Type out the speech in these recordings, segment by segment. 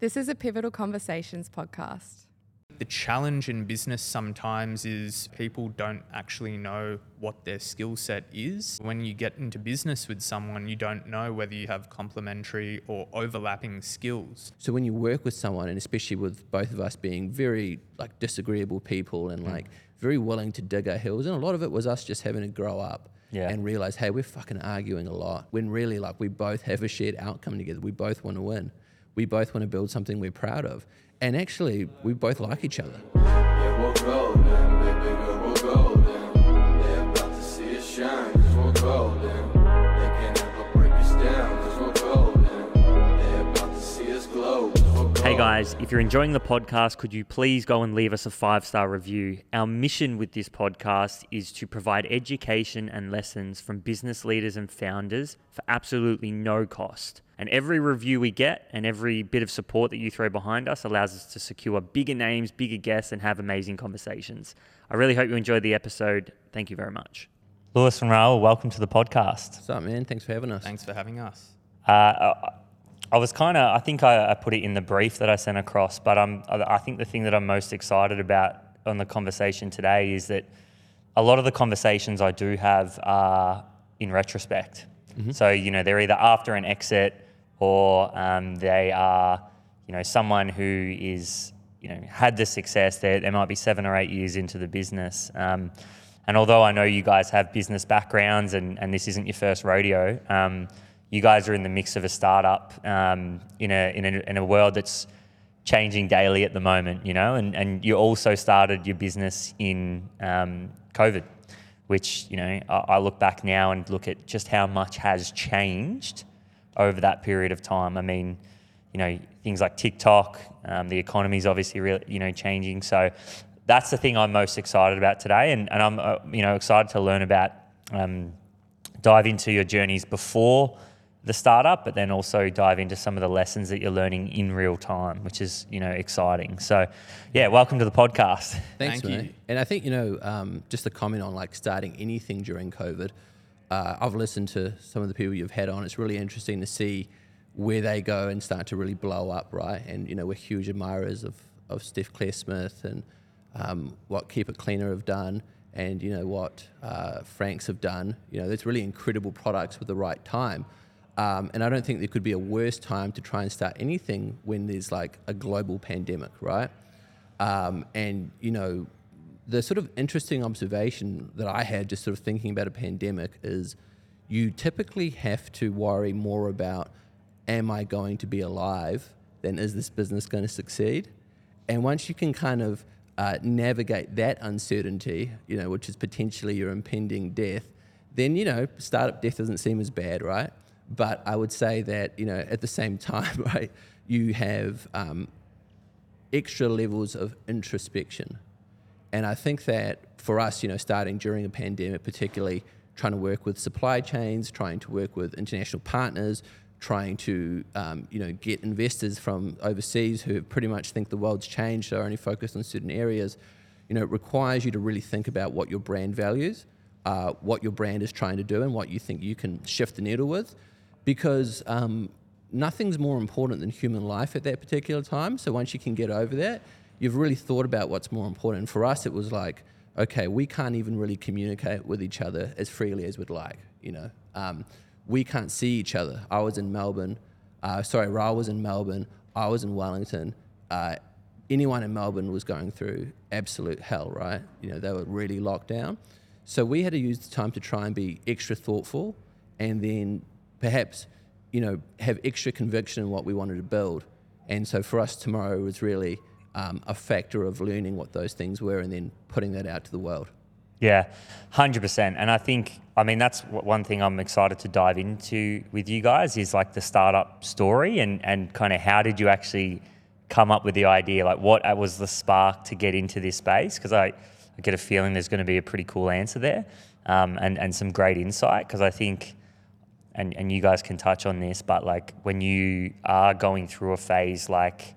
This is a Pivotal Conversations podcast. The challenge in business sometimes is people don't actually know what their skill set is. When you get into business with someone, you don't know whether you have complementary or overlapping skills. So when you work with someone, and especially with both of us being very like disagreeable people and mm. like very willing to dig our heels, and a lot of it was us just having to grow up Yeah. and realize, hey, we're fucking arguing a lot. When really, like, we both have a shared outcome together. We both want to win. We both want to build something we're proud of, and actually, we both like each other. Yeah, we're golden, baby girl, we're golden. They're about to see us shine, cause we're golden. They can't ever break us down, cause we're golden. They're about to see us glow, cause we're golden. Hey guys, if you're enjoying the podcast, could you please go and leave us a five star review? Our mission with this podcast is to provide education and lessons from business leaders and founders for absolutely no cost. And every review we get and every bit of support that you throw behind us allows us to secure bigger names, bigger guests, and have amazing conversations. I really hope you enjoyed the episode. Thank you very much. Lewis and Raoul, welcome to the podcast. What's up, man? Thanks for having us. Thanks for having us. Uh, I, I was kind of, I think I, I put it in the brief that I sent across, but I'm, I I think the thing that I'm most excited about on the conversation today is that a lot of the conversations I do have are in retrospect. So, you know, they're either after an exit or um, they are, you know, someone who is, you know, had the success. They, they might be seven or eight years into the business. Um, and although I know you guys have business backgrounds and, and this isn't your first rodeo, um, you guys are in the mix of a startup um, in, a, in, a, in a world that's changing daily at the moment, you know, and, and you also started your business in um, COVID, which, you know, I, I look back now and look at just how much has changed over that period of time. I mean, you know, things like TikTok, um, the is obviously, really, you know, changing. So that's the thing I'm most excited about today. And, and I'm, uh, you know, excited to learn about, um, dive into your journeys before the startup, but then also dive into some of the lessons that you're learning in real time, which is, you know, exciting. So yeah, welcome to the podcast. Thanks, Thank man. you. And I think you know, um, just to comment on like starting anything during COVID. Uh, I've listened to some of the people you've had on. It's really interesting to see where they go and start to really blow up, right? And you know, we're huge admirers of of Steph Claire Smith and um, what Keep It Cleaner have done, and you know what uh, Franks have done. You know, there's really incredible products with the right time. Um, and I don't think there could be a worse time to try and start anything when there's like a global pandemic, right? Um, and you know, the sort of interesting observation that I had just sort of thinking about a pandemic is you typically have to worry more about am I going to be alive than is this business going to succeed? And once you can kind of uh, navigate that uncertainty, you know, which is potentially your impending death, then you know, startup death doesn't seem as bad, right? But I would say that you know, at the same time, right, you have um, extra levels of introspection. And I think that for us, you know, starting during a pandemic, particularly trying to work with supply chains, trying to work with international partners, trying to, um, you know, get investors from overseas who pretty much think the world's changed, so are only focused on certain areas, you know, it requires you to really think about what your brand values, uh, what your brand is trying to do, and what you think you can shift the needle with, because um, nothing's more important than human life at that particular time. So once you can get over that, you've really thought about what's more important. For us, it was like, okay, we can't even really communicate with each other as freely as we'd like. You know, um, we can't see each other. I was in Melbourne. Uh, sorry, Ra was in Melbourne. I was in Wellington. Uh, anyone in Melbourne was going through absolute hell, right? You know, they were really locked down. So we had to use the time to try and be extra thoughtful and then perhaps, you know, have extra conviction in what we wanted to build. And so for us, tomorrow was really um, a factor of learning what those things were and then putting that out to the world. Yeah, hundred percent. And I think, I mean, that's one thing I'm excited to dive into with you guys is like the startup story and and kind of how did you actually come up with the idea? Like, what uh, was the spark to get into this space? Because I, I get a feeling there's going to be a pretty cool answer there, um, and and some great insight. Because I think. And, and you guys can touch on this, but like when you are going through a phase like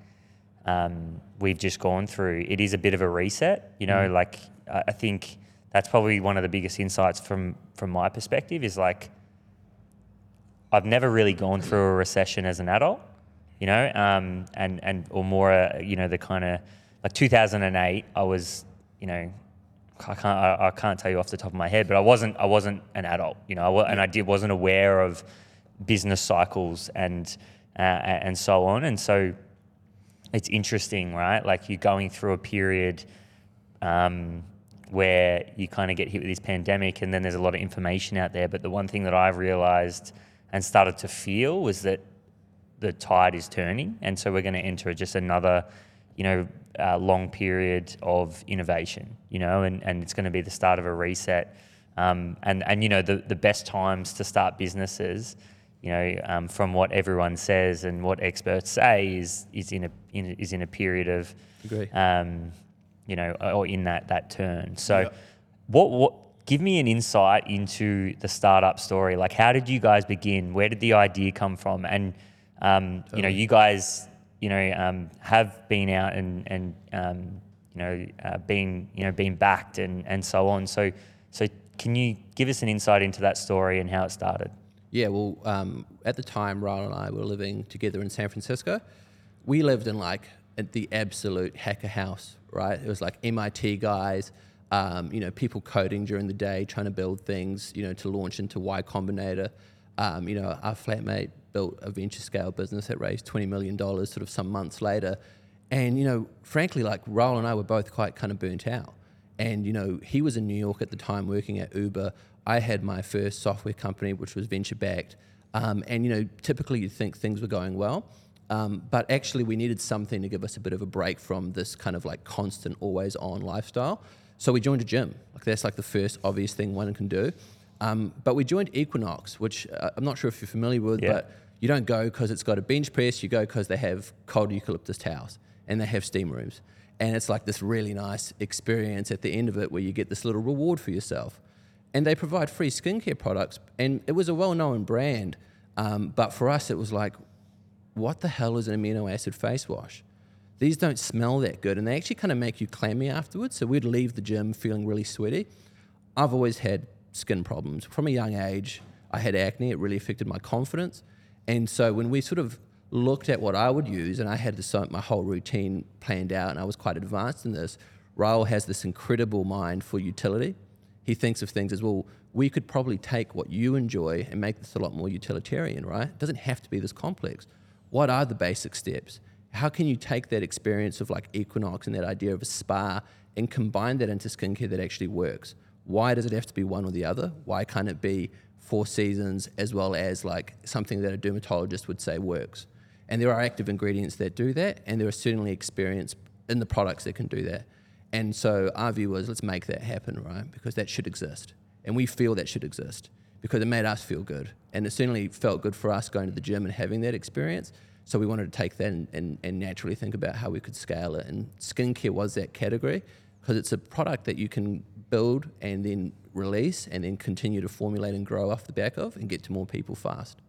um, we've just gone through, it is a bit of a reset. You know, like I I think that's probably one of the biggest insights from from my perspective is like I've never really gone through a recession as an adult. you know, um, and and or more, uh, you know, the kind of like 2008. I was, you know, I can't I, I can't tell you off the top of my head, but I wasn't I wasn't an adult, you know, I and I did wasn't aware of business cycles and uh, and so on, and so it's interesting, right? Like you're going through a period um, where you kind of get hit with this pandemic, and then there's a lot of information out there. But the one thing that I've realized and started to feel was that the tide is turning, and so we're going to enter just another, you know, uh, long period of innovation, you know, and, and it's going to be the start of a reset. Um, and and you know the the best times to start businesses, you know, um, from what everyone says and what experts say is is in a in, is in a period of, um, you know, or in that that turn. So, what what give me an insight into the startup story? Like, how did you guys begin? Where did the idea come from? And um, you know, you guys, you know, um, have been out and and um, you know, uh, been you know, being backed and and so on. So, so can you give us an insight into that story and how it started? Yeah, well, um, at the time, Raoul and I were living together in San Francisco. We lived in like the absolute hacker house, right? It was like MIT guys, um, you know, people coding during the day, trying to build things, you know, to launch into Y Combinator. Um, you know, our flatmate built a venture scale business that raised $20 million sort of some months later. And, you know, frankly, like Raoul and I were both quite kind of burnt out. And, you know, he was in New York at the time working at Uber. I had my first software company, which was venture backed. Um, and, you know, typically you'd think things were going well. Um, but actually, we needed something to give us a bit of a break from this kind of like constant, always on lifestyle. So we joined a gym. Like that's like the first obvious thing one can do. Um, but we joined Equinox, which uh, I'm not sure if you're familiar with, Yeah. but you don't go because it's got a bench press. You go because they have cold eucalyptus towels and they have steam rooms. And it's like this really nice experience at the end of it where you get this little reward for yourself. And they provide free skincare products. And it was a well known brand. Um, but for us, it was like, what the hell is an amino acid face wash? These don't smell that good, and they actually kind of make you clammy afterwards. So we'd leave the gym feeling really sweaty. I've always had skin problems from a young age. I had acne; it really affected my confidence. And so when we sort of looked at what I would use, and I had this, my whole routine planned out, and I was quite advanced in this. Raoul has this incredible mind for utility. He thinks of things as well. We could probably take what you enjoy and make this a lot more utilitarian, right? It doesn't have to be this complex. What are the basic steps? How can you take that experience of like Equinox and that idea of a spa and combine that into skincare that actually works? Why does it have to be one or the other? Why can't it be four seasons as well as like something that a dermatologist would say works? And there are active ingredients that do that, and there are certainly experience in the products that can do that. And so our view was let's make that happen, right? Because that should exist. And we feel that should exist because it made us feel good. And it certainly felt good for us going to the gym and having that experience. So we wanted to take that and, and, and naturally think about how we could scale it. And skincare was that category because it's a product that you can build and then release and then continue to formulate and grow off the back of and get to more people fast.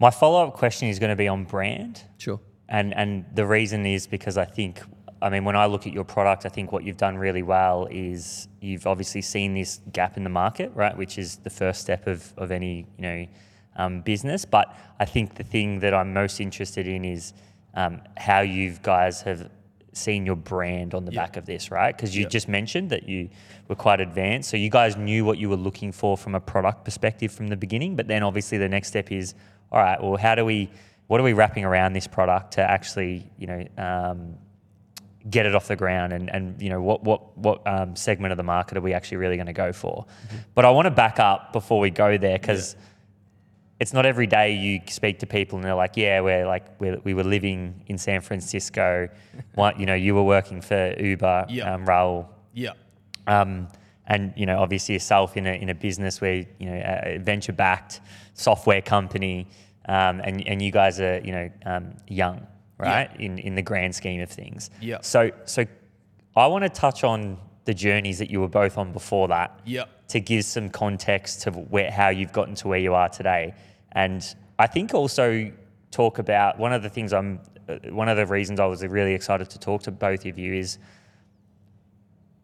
My follow up question is going to be on brand. Sure. And and the reason is because I think I mean when I look at your product, I think what you've done really well is you've obviously seen this gap in the market, right? Which is the first step of, of any, you know, um, business. But I think the thing that I'm most interested in is um, how you guys have seen your brand on the back of this, right? Because you Yeah. just mentioned that you were quite advanced. So you guys knew what you were looking for from a product perspective from the beginning. But then obviously the next step is, all right, well, how do we, what are we wrapping around this product to actually, you know, um, get it off the ground and, and you know what what what um, segment of the market are we actually really going to go for? But i want to back up before we go there because it's not every day you speak to people and they're like yeah we're like we're, we were living in san francisco. What you know you were working for uber Yeah. um, raoul Yeah. um, and you know obviously yourself in a in a business where you know a venture backed software company, um, and and you guys are you know um, young, right? In in the grand scheme of things. Yeah. So so I want to touch on the journeys that you were both on before that. Yeah. To give some context to where how you've gotten to where you are today, and I think also talk about one of the things I'm. uh, One of the reasons I was really excited to talk to both of you is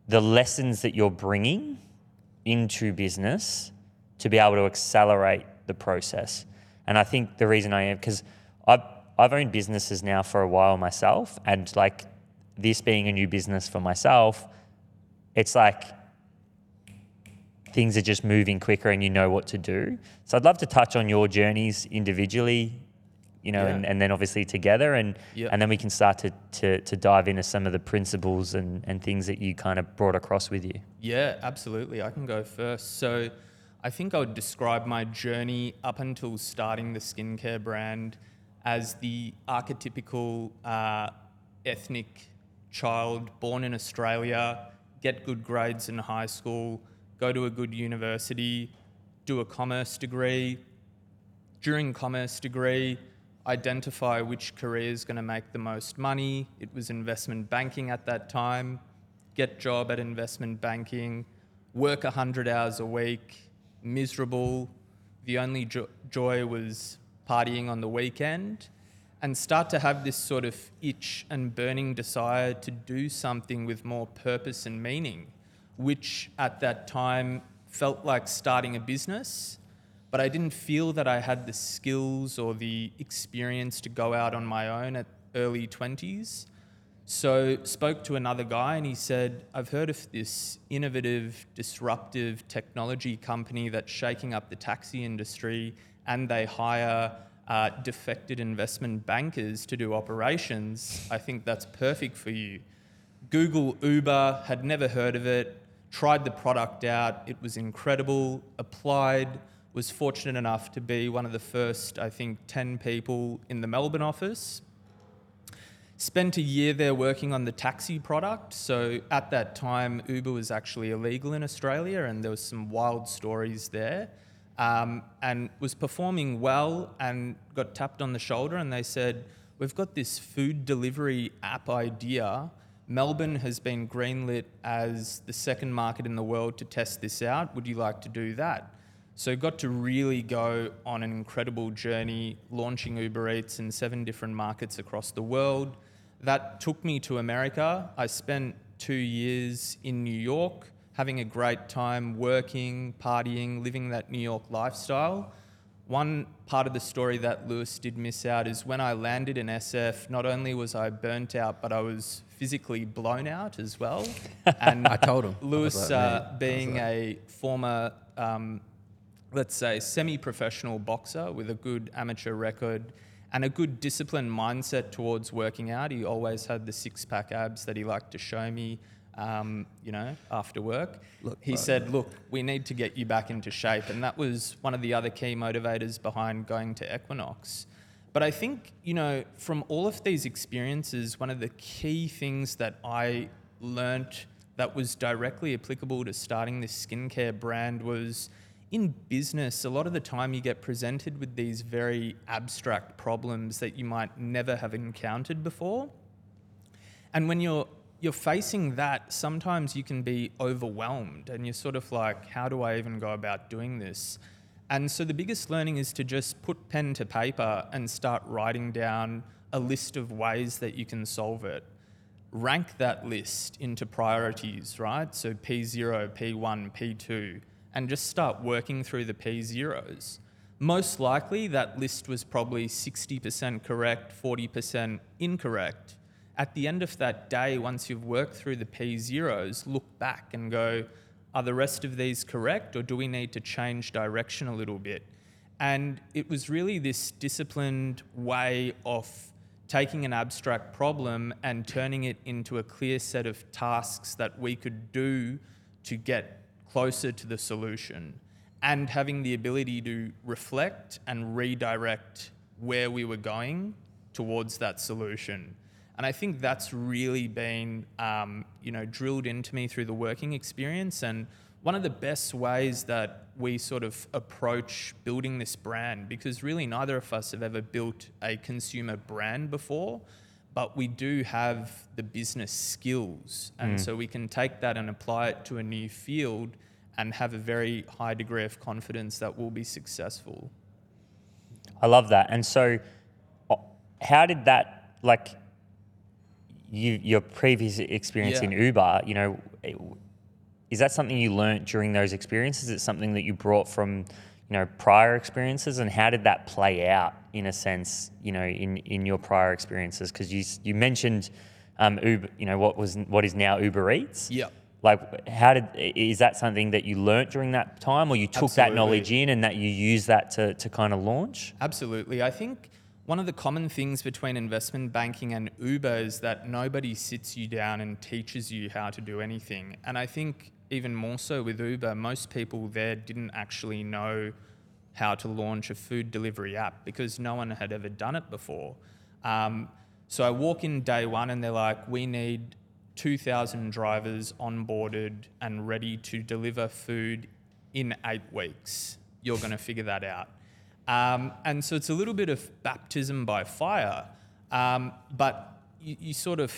the lessons that you're bringing into business to be able to accelerate the process. And I think the reason I am because I've I've owned businesses now for a while myself, and like this being a new business for myself, it's like things are just moving quicker and you know what to do. So I'd love to touch on your journeys individually, you know, Yeah. and, and then obviously together and Yeah. and then we can start to, to to dive into some of the principles and, and things that you kind of brought across with you. Yeah, absolutely. I can go first. So, I think I would describe my journey up until starting the skincare brand as the archetypical uh, ethnic child born in Australia, get good grades in high school, go to a good university, do a commerce degree, during commerce degree, identify which career is going to make the most money. It was investment banking at that time. Get job at investment banking, work 100 hours a week, miserable. The only jo- joy was partying on the weekend and start to have this sort of itch and burning desire to do something with more purpose and meaning, which at that time felt like starting a business but I didn't feel that I had the skills or the experience to go out on my own at early 20s. So spoke to another guy and he said, "I've heard of this innovative, disruptive technology company that's shaking up the taxi industry and they hire uh, defected investment bankers to do operations. I think that's perfect for you." Google Uber, had never heard of it, tried the product out. It was incredible, applied, was fortunate enough to be one of the first, I think, 10 people in the Melbourne office. Spent a year there working on the taxi product. So at that time, Uber was actually illegal in Australia, and there was some wild stories there. Um, and was performing well, and got tapped on the shoulder, and they said, "We've got this food delivery app idea. Melbourne has been greenlit as the second market in the world to test this out. Would you like to do that?" So got to really go on an incredible journey launching Uber Eats in seven different markets across the world. That took me to America. I spent two years in New York, having a great time working, partying, living that New York lifestyle. One part of the story that Lewis did miss out is when I landed in SF, not only was I burnt out, but I was physically blown out as well. And I told him. Lewis, like, uh, "Man," I was being like- a former, um, let's say, semi professional boxer with a good amateur record and a good disciplined mindset towards working out, he always had the six pack abs that he liked to show me. Um, you know, after work, Look, he said, "Look, we need to get you back into shape," and that was one of the other key motivators behind going to Equinox. But I think, you know, from all of these experiences, one of the key things that I learnt that was directly applicable to starting this skincare brand was in business, a lot of the time you get presented with these very abstract problems that you might never have encountered before. And when you're you're facing that, sometimes you can be overwhelmed and you're sort of like, how do I even go about doing this? And so the biggest learning is to just put pen to paper and start writing down a list of ways that you can solve it. Rank that list into priorities, right? So P0, P1, P2, and just start working through the P0s. Most likely, that list was probably 60% correct, 40% incorrect at the end of that day, once you've worked through the P zeros, look back and go, are the rest of these correct or do we need to change direction a little bit? And it was really this disciplined way of taking an abstract problem and turning it into a clear set of tasks that we could do to get closer to the solution and having the ability to reflect and redirect where we were going towards that solution. And I think that's really been, um, you know, drilled into me through the working experience. And one of the best ways that we sort of approach building this brand, because really neither of us have ever built a consumer brand before, but we do have the business skills. And so we can take that and apply it to a new field and have a very high degree of confidence that we'll be successful. I love that. And so, uh, how did that like you your previous experience in Uber? You know, is that something you learnt during those experiences? Is it something that you brought from you know, prior experiences, and how did that play out in a sense, you know, in in your prior experiences? Because you you mentioned um, Uber, you know, what was what is now Uber Eats. Yep. Like, how did is that something that you learnt during that time, or you took that knowledge in and that you used that to to kind of launch? Absolutely. I think one of the common things between investment banking and Uber is that nobody sits you down and teaches you how to do anything. And I think even more so with Uber, most people there didn't actually know how to launch a food delivery app because no one had ever done it before. Um, so I walk in day one and they're like, we need 2,000 drivers onboarded and ready to deliver food in eight weeks. You're going to figure that out. Um, and so it's a little bit of baptism by fire, um, but you, you sort of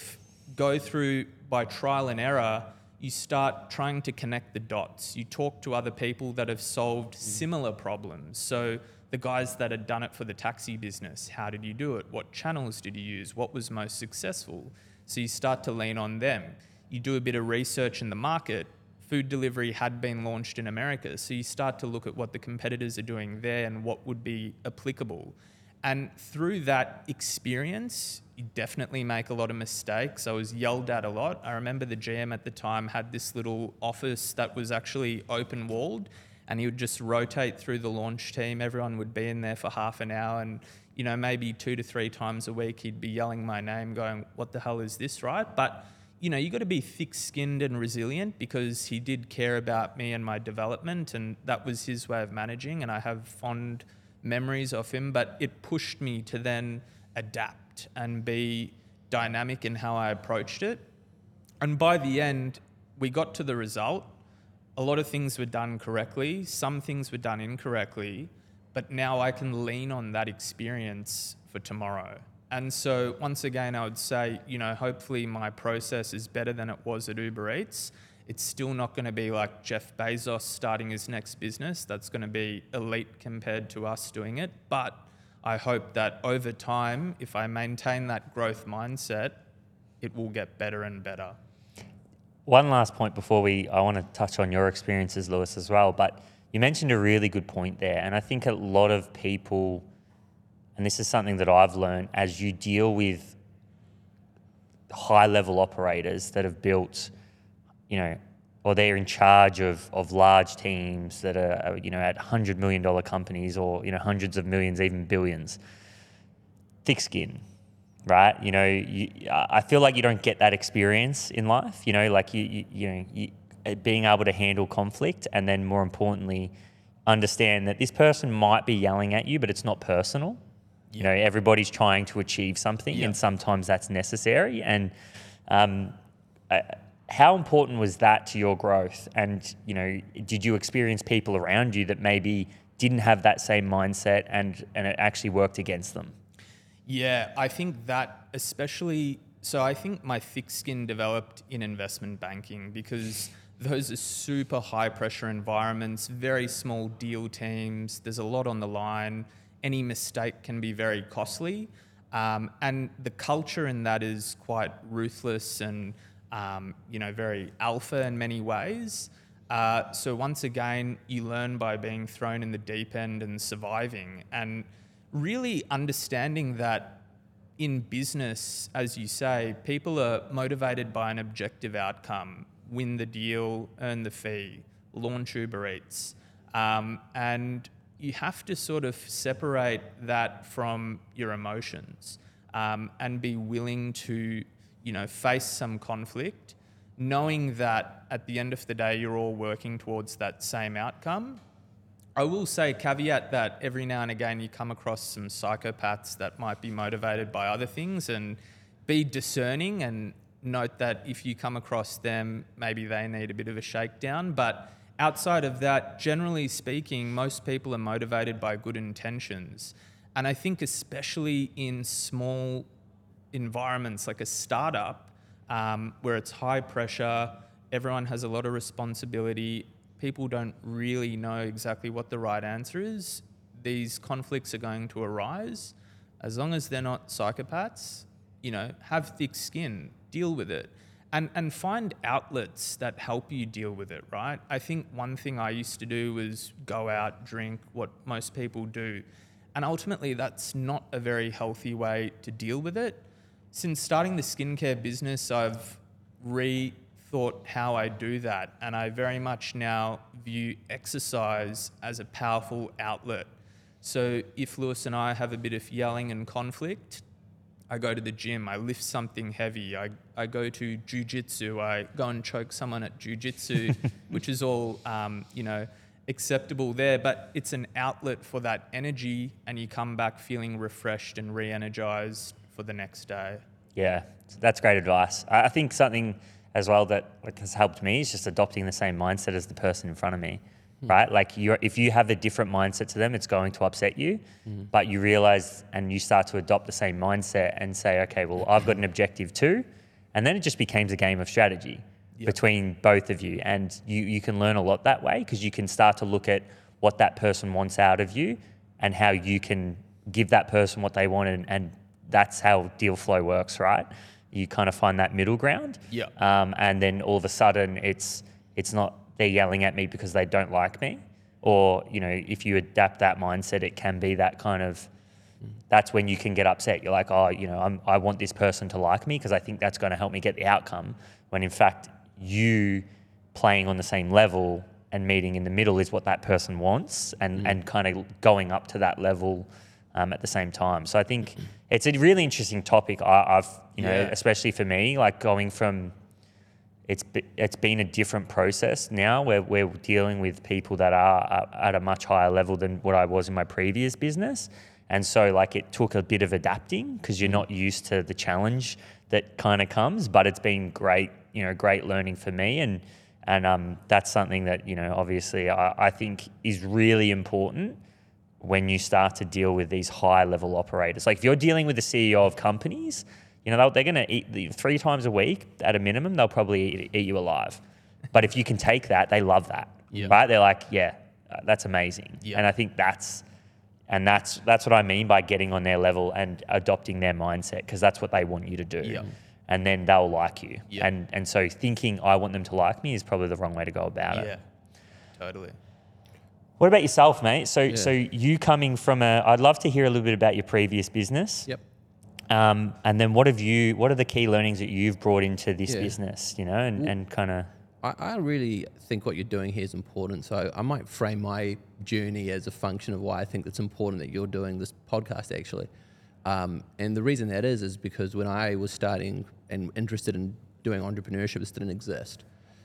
go through by trial and error. You start trying to connect the dots. You talk to other people that have solved similar problems. So the guys that had done it for the taxi business, how did you do it? What channels did you use? What was most successful? So you start to lean on them. You do a bit of research in the market food delivery had been launched in America. So you start to look at what the competitors are doing there and what would be applicable. And through that experience, you definitely make a lot of mistakes. I was yelled at a lot. I remember the GM at the time had this little office that was actually open walled and he would just rotate through the launch team. Everyone would be in there for half an hour and you know maybe two to three times a week he'd be yelling my name going what the hell is this right but you know, you got to be thick skinned and resilient because he did care about me and my development, and that was his way of managing. And I have fond memories of him, but it pushed me to then adapt and be dynamic in how I approached it. And by the end, we got to the result. A lot of things were done correctly, some things were done incorrectly, but now I can lean on that experience for tomorrow. And so, once again, I would say, you know, hopefully my process is better than it was at Uber Eats. It's still not going to be like Jeff Bezos starting his next business. That's going to be elite compared to us doing it. But I hope that over time, if I maintain that growth mindset, it will get better and better. One last point before we, I want to touch on your experiences, Lewis, as well. But you mentioned a really good point there. And I think a lot of people, and this is something that I've learned as you deal with high level operators that have built, you know, or they're in charge of, of large teams that are, you know, at $100 million companies or, you know, hundreds of millions, even billions. Thick skin, right? You know, you, I feel like you don't get that experience in life. You know, like you, you, you know, you, uh, being able to handle conflict, and then more importantly, understand that this person might be yelling at you, but it's not personal. You know, everybody's trying to achieve something, Yeah. and sometimes that's necessary. And um, uh, how important was that to your growth? And you know, did you experience people around you that maybe didn't have that same mindset, and and it actually worked against them? Yeah, I think that especially. So I think my thick skin developed in investment banking because those are super high pressure environments, very small deal teams. There's a lot on the line. Any mistake can be very costly. Um, and the culture in that is quite ruthless and, um, you know, very alpha in many ways. Uh, so once again, you learn by being thrown in the deep end and surviving. And really understanding that in business, as you say, people are motivated by an objective outcome win the deal, earn the fee, launch Uber Eats. Um, and you have to sort of separate that from your emotions um, and be willing to, you know, face some conflict, knowing that at the end of the day, you're all working towards that same outcome I will say, caveat that every now and again you come across some psychopaths that might be motivated by other things and be discerning and note that if you come across them, maybe they need a bit of a shakedown. But outside of that, generally speaking, most people are motivated by good intentions. And I think, especially in small environments like a startup, um, where it's high pressure, everyone has a lot of responsibility, people don't really know exactly what the right answer is, these conflicts are going to arise. As long as they're not psychopaths, you know, have thick skin, deal with it. And and find outlets that help you deal with it right? I think one thing i used to do was go out drink what most people do. And ultimately that's not a very healthy way to deal with it. Since starting the skincare business i've rethought how i do that. And i very much now view exercise as a powerful outlet. So if lewis and i have a bit of yelling and conflict I go to the gym, I lift something heavy, I, I go to jujitsu, I go and choke someone at jujitsu, which is all, um, you know, acceptable there, but it's an outlet for that energy and you come back feeling refreshed and re-energized for the next day. Yeah, that's great advice. I I think something as well that like, has helped me is just adopting the same mindset as the person in front of me, right? Like you, if you have a different mindset to them, it's going to upset you. But you realize and you start to adopt the same mindset and say, okay, well, I've got an objective too, and then it just becomes a game of strategy between both of you, and you you can learn a lot that way because you can start to look at what that person wants out of you and how you can give that person what they want and, and that's how deal flow works right? You kind of find that middle ground. Yeah. um, and then all of a sudden it's it's not they're yelling at me because they don't like me. Or you know if you adapt that mindset it can be that kind of that's when you can get upset. You're like oh you know I'm, i want this person to like me because i think that's going to help me get the outcome. When in fact you playing on the same level and meeting in the middle is what that person wants and, and kind of going up to that level um, at the same time. So i think it's a really interesting topic. I, i've you know Yeah. especially for me like going from it's it's been a different process now where we're dealing with people that are at a much higher level than what I was in my previous business. And so like it took a bit of adapting because you're not used to the challenge that kind of comes, but it's been great, you know, great learning for me. And, and um, that's something that, you know, obviously I, I think is really important when you start to deal with these high level operators. Like if you're dealing with the CEO of companies, you know, they're going to eat three times a week at a minimum, they'll probably eat, you alive. But if you can take that, they love that, Yeah. right? They're like, yeah, uh, that's amazing. Yeah. And I think that's, and that's, that's what I mean by getting on their level and adopting their mindset because that's what they want you to do. Yeah. And then they'll like you. Yeah. And, and so thinking I want them to like me is probably the wrong way to go about it. Yeah, totally. What about yourself, mate? So, so you coming from a, I'd love to hear a little bit about your previous business. Yep. Um, and then what have you, what are the key learnings that you've brought into this Yeah. business, you know, and, and kind of, I, I really think what you're doing here is important. So I might frame my journey as a function of why I think it's important that you're doing this podcast, actually. Um, and the reason that is, is because when I was starting and interested in doing entrepreneurship, this didn't exist.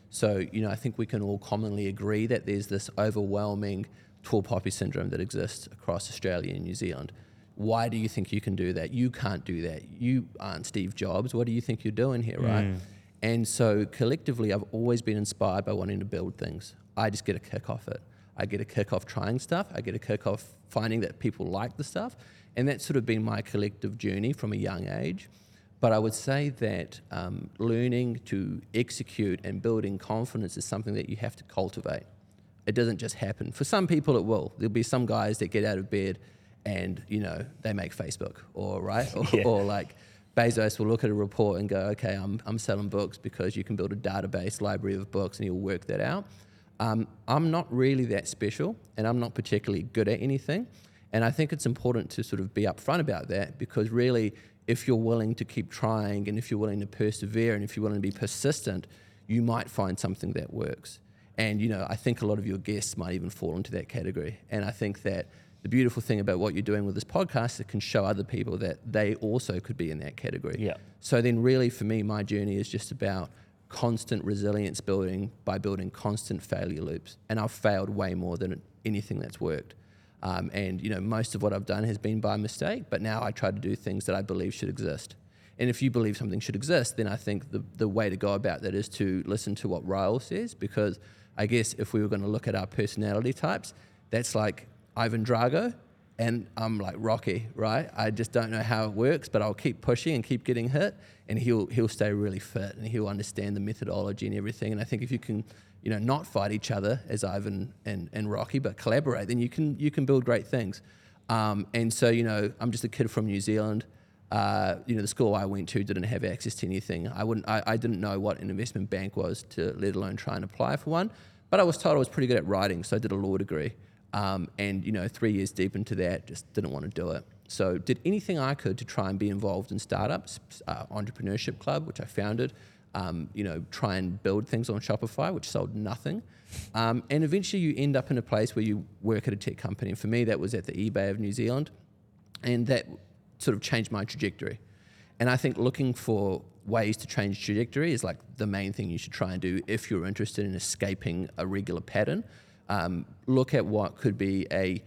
So, you know, I think we can all commonly agree that there's this overwhelming tall poppy syndrome that exists across Australia and New Zealand. Why do you think you can do that? You can't do that. You aren't Steve Jobs. What do you think you're doing here, right? And so collectively, I've always been inspired by wanting to build things. I just get a kick off it. I get a kick off trying stuff. I get a kick off finding that people like the stuff. And that's sort of been my collective journey from a young age. But I would say that um, learning to execute and building confidence is something that you have to cultivate. It doesn't just happen. For some people, it will. There'll be some guys that get out of bed and, you know, they make Facebook or, right? Or, Yeah. or like Bezos will look at a report and go, okay, I'm, I'm selling books because you can build a database library of books and you'll work that out. Um, I'm not really that special and I'm not particularly good at anything. And I think it's important to sort of be upfront about that because really, if you're willing to keep trying and if you're willing to persevere and if you're willing to be persistent, you might find something that works. And you know, I think a lot of your guests might even fall into that category. And I think that the beautiful thing about what you're doing with this podcast is it can show other people that they also could be in that category. Yeah. So then, really, for me, my journey is just about constant resilience building by building constant failure loops. And I've failed way more than anything that's worked. Um, and you know, most of what I've done has been by mistake. But now I try to do things that I believe should exist. And if you believe something should exist, then I think the, the way to go about that is to listen to what Ryle says, because I guess if we were going to look at our personality types, that's like Ivan Drago, and I'm like Rocky, right? I just don't know how it works, but I'll keep pushing and keep getting hit, and he'll he'll stay really fit and he'll understand the methodology and everything. And I think if you can, you know, not fight each other as Ivan and, and Rocky, but collaborate, then you can you can build great things. Um, and so you know, I'm just a kid from New Zealand. Uh, you know, the school I went to didn't have access to anything. I wouldn't. I, I didn't know what an investment bank was to let alone try and apply for one. But I was told I was pretty good at writing, so I did a law degree. Um, and you know, three years deep into that, just didn't want to do it. So did anything I could to try and be involved in startups, uh, entrepreneurship club, which I founded. Um, you know, try and build things on Shopify, which sold nothing. Um, and eventually, you end up in a place where you work at a tech company. And for me, that was at the eBay of New Zealand, and that sort of changed my trajectory. And I think looking for ways to change trajectory is like the main thing you should try and do if you're interested in escaping a regular pattern. Um, look at what could be a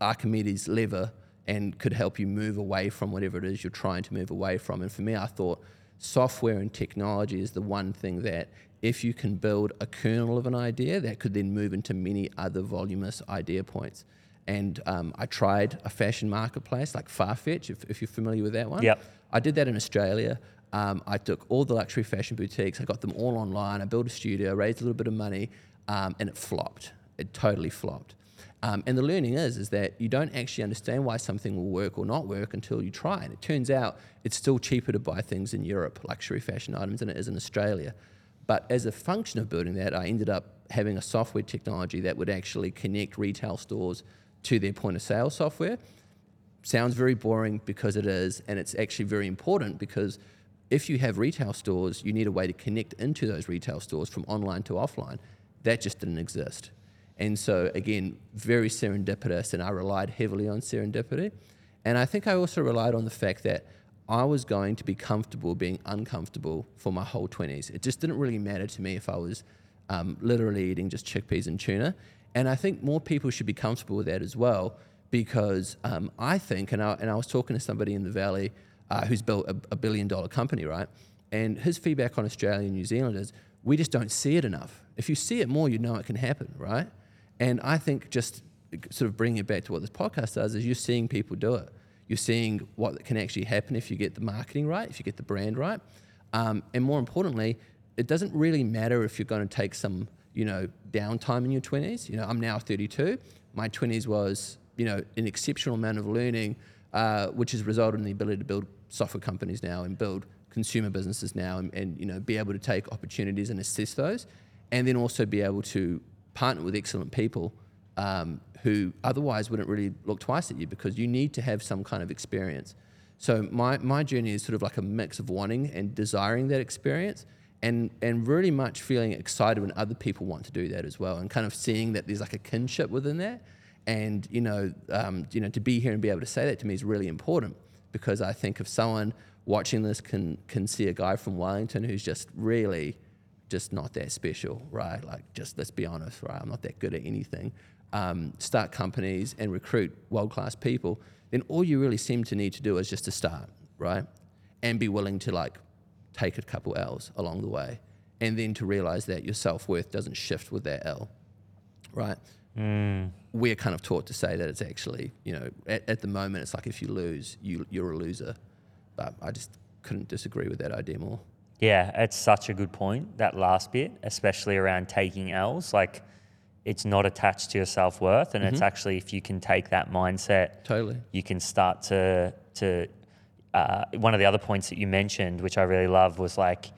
Archimedes lever and could help you move away from whatever it is you're trying to move away from. And for me, I thought software and technology is the one thing that if you can build a kernel of an idea, that could then move into many other voluminous idea points. And um, I tried a fashion marketplace like Farfetch, if, if you're familiar with that one. Yep. I did that in Australia. Um, I took all the luxury fashion boutiques, I got them all online. I built a studio, raised a little bit of money, um, and it flopped. It totally flopped. Um, and the learning is is that you don't actually understand why something will work or not work until you try. And it turns out it's still cheaper to buy things in Europe, luxury fashion items, than it is in Australia. But as a function of building that, I ended up having a software technology that would actually connect retail stores to their point of sale software. Sounds very boring because it is, and it's actually very important because if you have retail stores, you need a way to connect into those retail stores from online to offline. That just didn't exist. And so, again, very serendipitous, and I relied heavily on serendipity. And I think I also relied on the fact that I was going to be comfortable being uncomfortable for my whole 20s. It just didn't really matter to me if I was um, literally eating just chickpeas and tuna. And I think more people should be comfortable with that as well because um, I think, and I, and I was talking to somebody in the Valley uh, who's built a, a billion dollar company, right? And his feedback on Australia and New Zealand is we just don't see it enough. If you see it more, you know it can happen, right? And I think just sort of bringing it back to what this podcast does is you're seeing people do it. You're seeing what can actually happen if you get the marketing right, if you get the brand right. Um, and more importantly, it doesn't really matter if you're going to take some, you know, downtime in your 20s. You know, I'm now 32. My 20s was, you know, an exceptional amount of learning, uh, which has resulted in the ability to build software companies now and build consumer businesses now and, and, you know, be able to take opportunities and assist those. And then also be able to partner with excellent people um, who otherwise wouldn't really look twice at you because you need to have some kind of experience. So my, my journey is sort of like a mix of wanting and desiring that experience and, and really much feeling excited when other people want to do that as well and kind of seeing that there's like a kinship within that. And, you know, um, you know, to be here and be able to say that to me is really important because I think if someone watching this can, can see a guy from Wellington who's just really just not that special, right? Like, just let's be honest, right? I'm not that good at anything. Um, start companies and recruit world class people, then all you really seem to need to do is just to start, right? And be willing to like take a couple L's along the way. And then to realize that your self worth doesn't shift with that L, right? We're kind of taught to say that it's actually, you know, at, at the moment, it's like if you lose, you, you're a loser. But I just couldn't disagree with that idea more. Yeah, it's such a good point, that last bit, especially around taking L's. Like, it's not attached to your self worth. And it's actually, if you can take that mindset, Totally. you can start to, to uh, one of the other points that you mentioned, which I really love, was like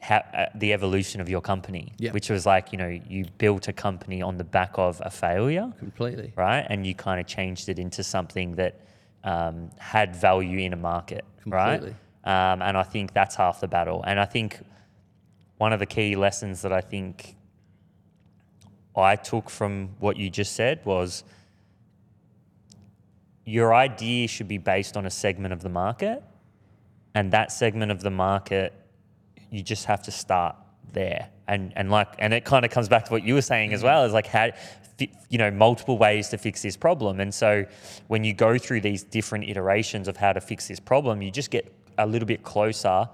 how, uh, the evolution of your company, Yeah. which was like, you know, you built a company on the back of a failure Completely. right? And you kind of changed it into something that um, had value in a market, Completely. right? Um, and I think that's half the battle. And I think one of the key lessons that I think I took from what you just said was your idea should be based on a segment of the market, and that segment of the market, you just have to start there. And and like and it kind of comes back to what you were saying as well, is like how you know multiple ways to fix this problem. And so when you go through these different iterations of how to fix this problem, you just get a little bit closer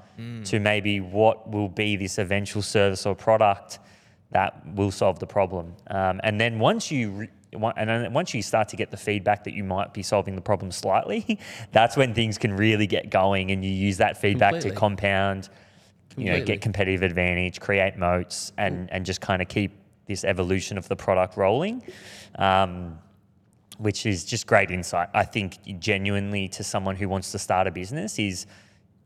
to maybe what will be this eventual service or product that will solve the problem. Um, and then once you re- and then once you start to get the feedback that you might be solving the problem slightly, that's when things can really get going, and you use that feedback to Completely. compound, you know, get competitive advantage, create moats, and and just kind of keep this evolution of the product rolling. Um, which is just great insight. I think genuinely to someone who wants to start a business is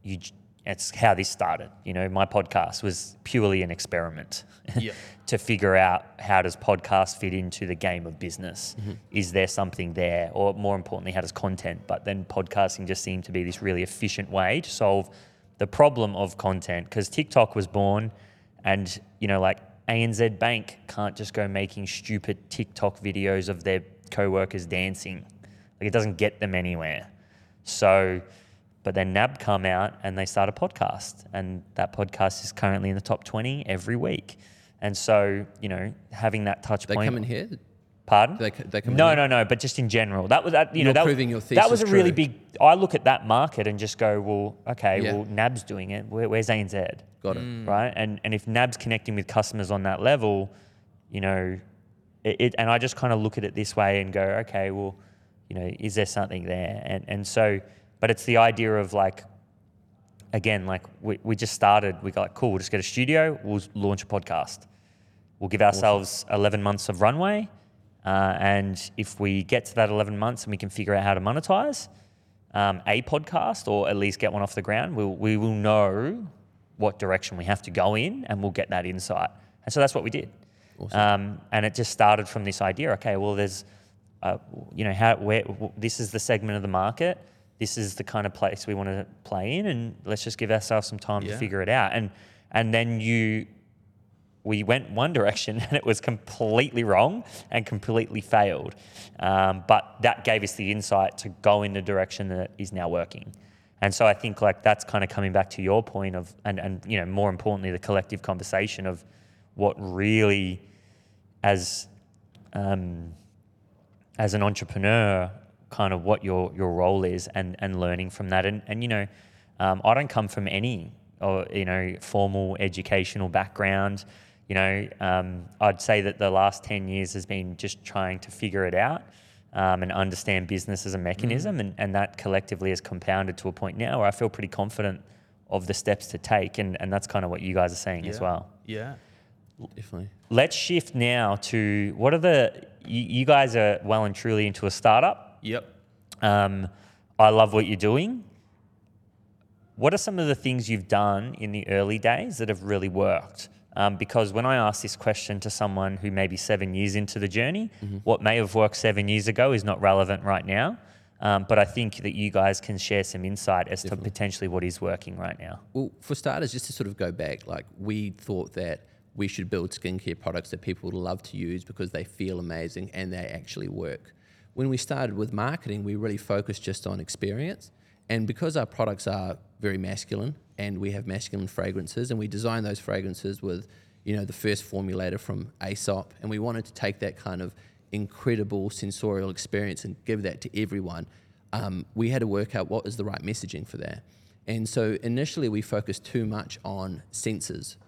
you. It's how this started. You know, my podcast was purely an experiment Yeah. to figure out how does podcast fit into the game of business. Is there something there, or more importantly, how does content? But then podcasting just seemed to be this really efficient way to solve the problem of content because TikTok was born, and you know, like ANZ Bank can't just go making stupid TikTok videos of their co-workers dancing. Like it doesn't get them anywhere. So, but then NAB come out and they start a podcast, and that podcast is currently in the top 20 every week. And so, you know, having that touch They point. come in here. Pardon? They they come no, in no, no. But just in general, that was that. You You're know, that, proving your that was a thesis really true. big. I look at that market and just go, well, okay, Yeah. well, NAB's doing it. Where, where's ANZ? Got it. Mm. right? And and if NAB's connecting with customers on that level, you know, it, it and I just kind of look at it this way and go, okay, well, you know, is there something there? And and so, but it's the idea of like, again, like we, we just started. We got like, cool, we'll just get a studio. We'll launch a podcast. We'll give ourselves 11 months of runway. Uh, and if we get to that 11 months and we can figure out how to monetize um, a podcast or at least get one off the ground, we'll, we will know what direction we have to go in and we'll get that insight. And so that's what we did. Um, and it just started from this idea okay, well, there's, uh, you know, how, where, w- this is the segment of the market. This is the kind of place we want to play in, and let's just give ourselves some time to figure it out. And and then you we went one direction and it was completely wrong and completely failed. Um, but that gave us the insight to go in the direction that is now working. And so I think like that's kind of coming back to your point of, and, and you know, more importantly, the collective conversation of what really, as um, as an entrepreneur, kind of what your your role is, and and learning from that. And and you know, um, I don't come from any or you know formal educational background. You know, um, I'd say that the last ten years has been just trying to figure it out. Um, and understand business as a mechanism, and, and that collectively has compounded to a point now where I feel pretty confident of the steps to take, and, and that's kind of what you guys are saying as well Yeah. Definitely. let's shift now to what are the you, you guys are well and truly into a startup Yep. um, i love what you're doing what are some of the things you've done in the early days that have really worked um, because when i ask this question to someone who may be seven years into the journey what may have worked seven years ago is not relevant right now um, but i think that you guys can share some insight as to potentially what is working right now Well, for starters, just to sort of go back, like we thought that we should build skincare products that people would love to use because they feel amazing and they actually work. When we started with marketing, we really focused just on experience. And because our products are very masculine and we have masculine fragrances and we design those fragrances with, you know, the first formulator from Aesop and we wanted to take that kind of incredible sensorial experience and give that to everyone, um, we had to work out what is the right messaging for that. And so initially we focused too much on senses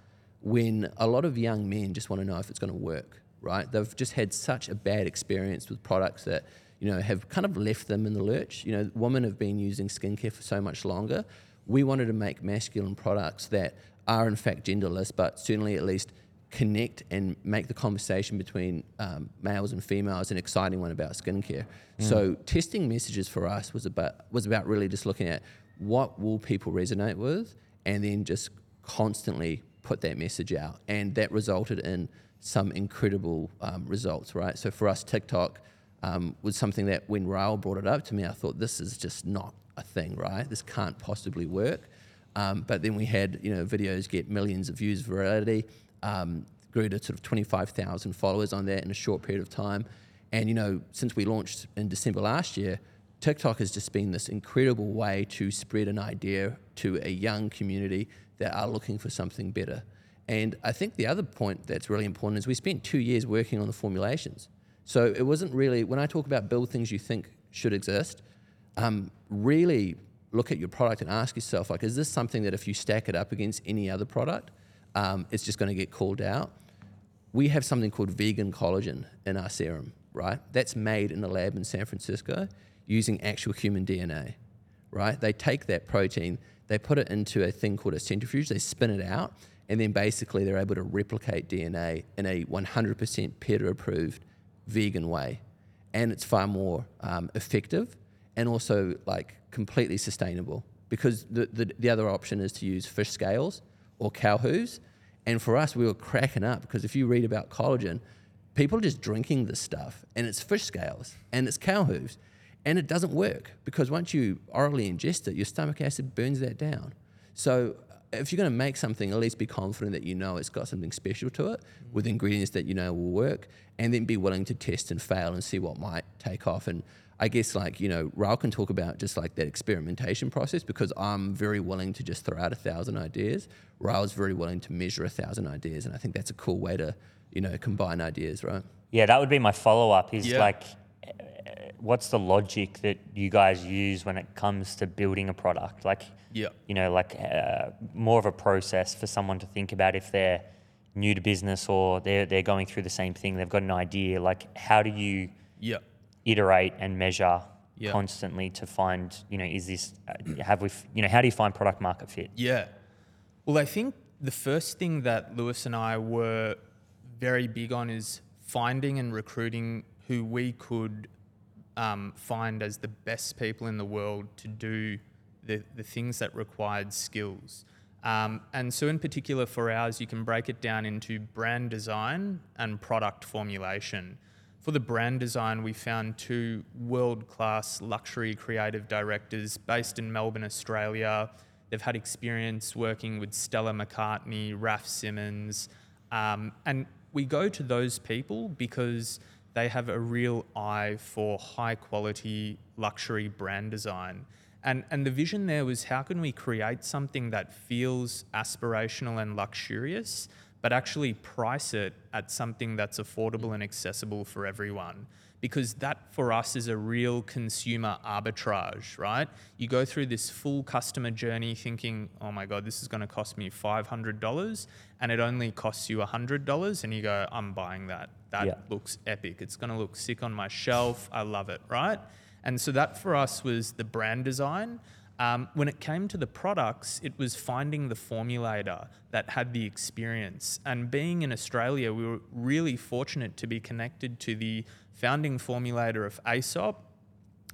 when a lot of young men just want to know if it's going to work, right? They've just had such a bad experience with products that, you know, have kind of left them in the lurch. You know, women have been using skincare for so much longer. We wanted to make masculine products that are in fact genderless, but certainly at least connect and make the conversation between um, males and females an exciting one about skincare. So testing messages for us was about was about really just looking at what will people resonate with, and then just constantly put that message out, and that resulted in some incredible um, results. Right. So for us, TikTok um, was something that when Raoul brought it up to me, I thought this is just not a thing. Right. This can't possibly work. Um, but then we had, you know, videos get millions of views virality, um, grew to sort of 25,000 followers on that in a short period of time. And, you know, since we launched in December last year, TikTok has just been this incredible way to spread an idea to a young community that are looking for something better. And I think the other point that's really important is we spent two years working on the formulations. So it wasn't really, when I talk about build things you think should exist, um, really look at your product and ask yourself, like, is this something that if you stack it up against any other product, um, it's just going to get called out? We have something called vegan collagen in our serum, right? That's made in a lab in San Francisco using actual human DNA, right? They take that protein, they put it into a thing called a centrifuge, they spin it out, and then basically they're able to replicate DNA in a 100% PETA approved vegan way. and it's far more um, effective and also like completely sustainable because the, the, the other option is to use fish scales or cow hooves. And for us, we were cracking up because if you read about collagen, people are just drinking this stuff and it's fish scales and it's cow hooves. And it doesn't work because once you orally ingest it, your stomach acid burns that down. So uh, if you're going to make something, at least be confident that you know it's got something special to it with ingredients that you know will work, and then be willing to test and fail and see what might take off. And I guess like you know, Raoul can talk about just like that experimentation process because I'm very willing to just throw out a thousand ideas. Raoul's very willing to measure a thousand ideas, and I think that's a cool way to you know combine ideas, right? Yeah, that would be my follow up. Is Yeah. like, uh, what's the logic that you guys use when it comes to building a product? Like, Yeah. you know, like uh, more of a process for someone to think about if they're new to business or they're they're going through the same thing. They've got an idea. Like, how do you Yeah. Iterate and measure Yeah. constantly to find, you know, is this uh, have we, you know, how do you find product market fit? Yeah. Well, I think the first thing that Lewis and I were very big on is finding and recruiting who we could um, find as the best people in the world to do the, the things that required skills. Um, and so, in particular, for ours, you can break it down into brand design and product formulation. For the brand design, we found two world class luxury creative directors based in Melbourne, Australia. They've had experience working with Stella McCartney, Raf Simons. Um, and we go to those people because they have a real eye for high quality luxury brand design. And, and the vision there was how can we create something that feels aspirational and luxurious, but actually price it at something that's affordable mm. and accessible for everyone? Because that for us is a real consumer arbitrage, right? You go through this full customer journey thinking, oh my God, this is going to cost me $500, and it only costs you $100, and you go, I'm buying that. That Yeah. looks epic. It's going to look sick on my shelf. I love it, right? And so that for us was the brand design. Um, when it came to the products, it was finding the formulator that had the experience. And being in Australia, we were really fortunate to be connected to the founding formulator of Aesop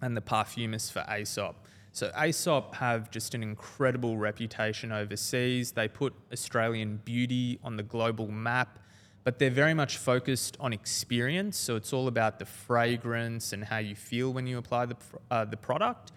and the parfumist for Aesop. So Aesop have just an incredible reputation overseas. They put Australian beauty on the global map, but they're very much focused on experience. So it's all about the fragrance and how you feel when you apply the uh, the product.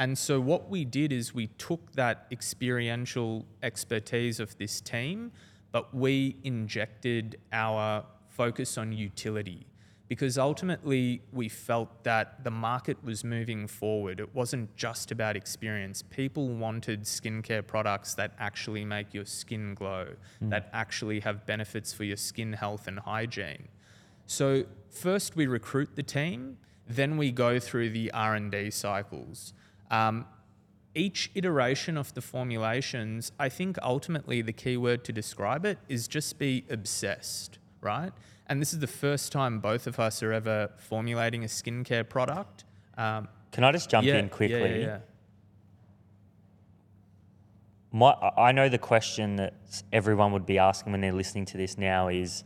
And so what we did is we took that experiential expertise of this team, but we injected our focus on utility because ultimately we felt that the market was moving forward. It wasn't just about experience. People wanted skincare products that actually make your skin glow, hmm. that actually have benefits for your skin health and hygiene. So first we recruit the team, then we go through the R&D cycles. Um, each iteration of the formulations, I think ultimately the key word to describe it is just be obsessed, right? And this is the first time both of us are ever formulating a skincare product. Um, Can I just jump yeah, in quickly? Yeah, yeah. My, I know the question that everyone would be asking when they're listening to this now is,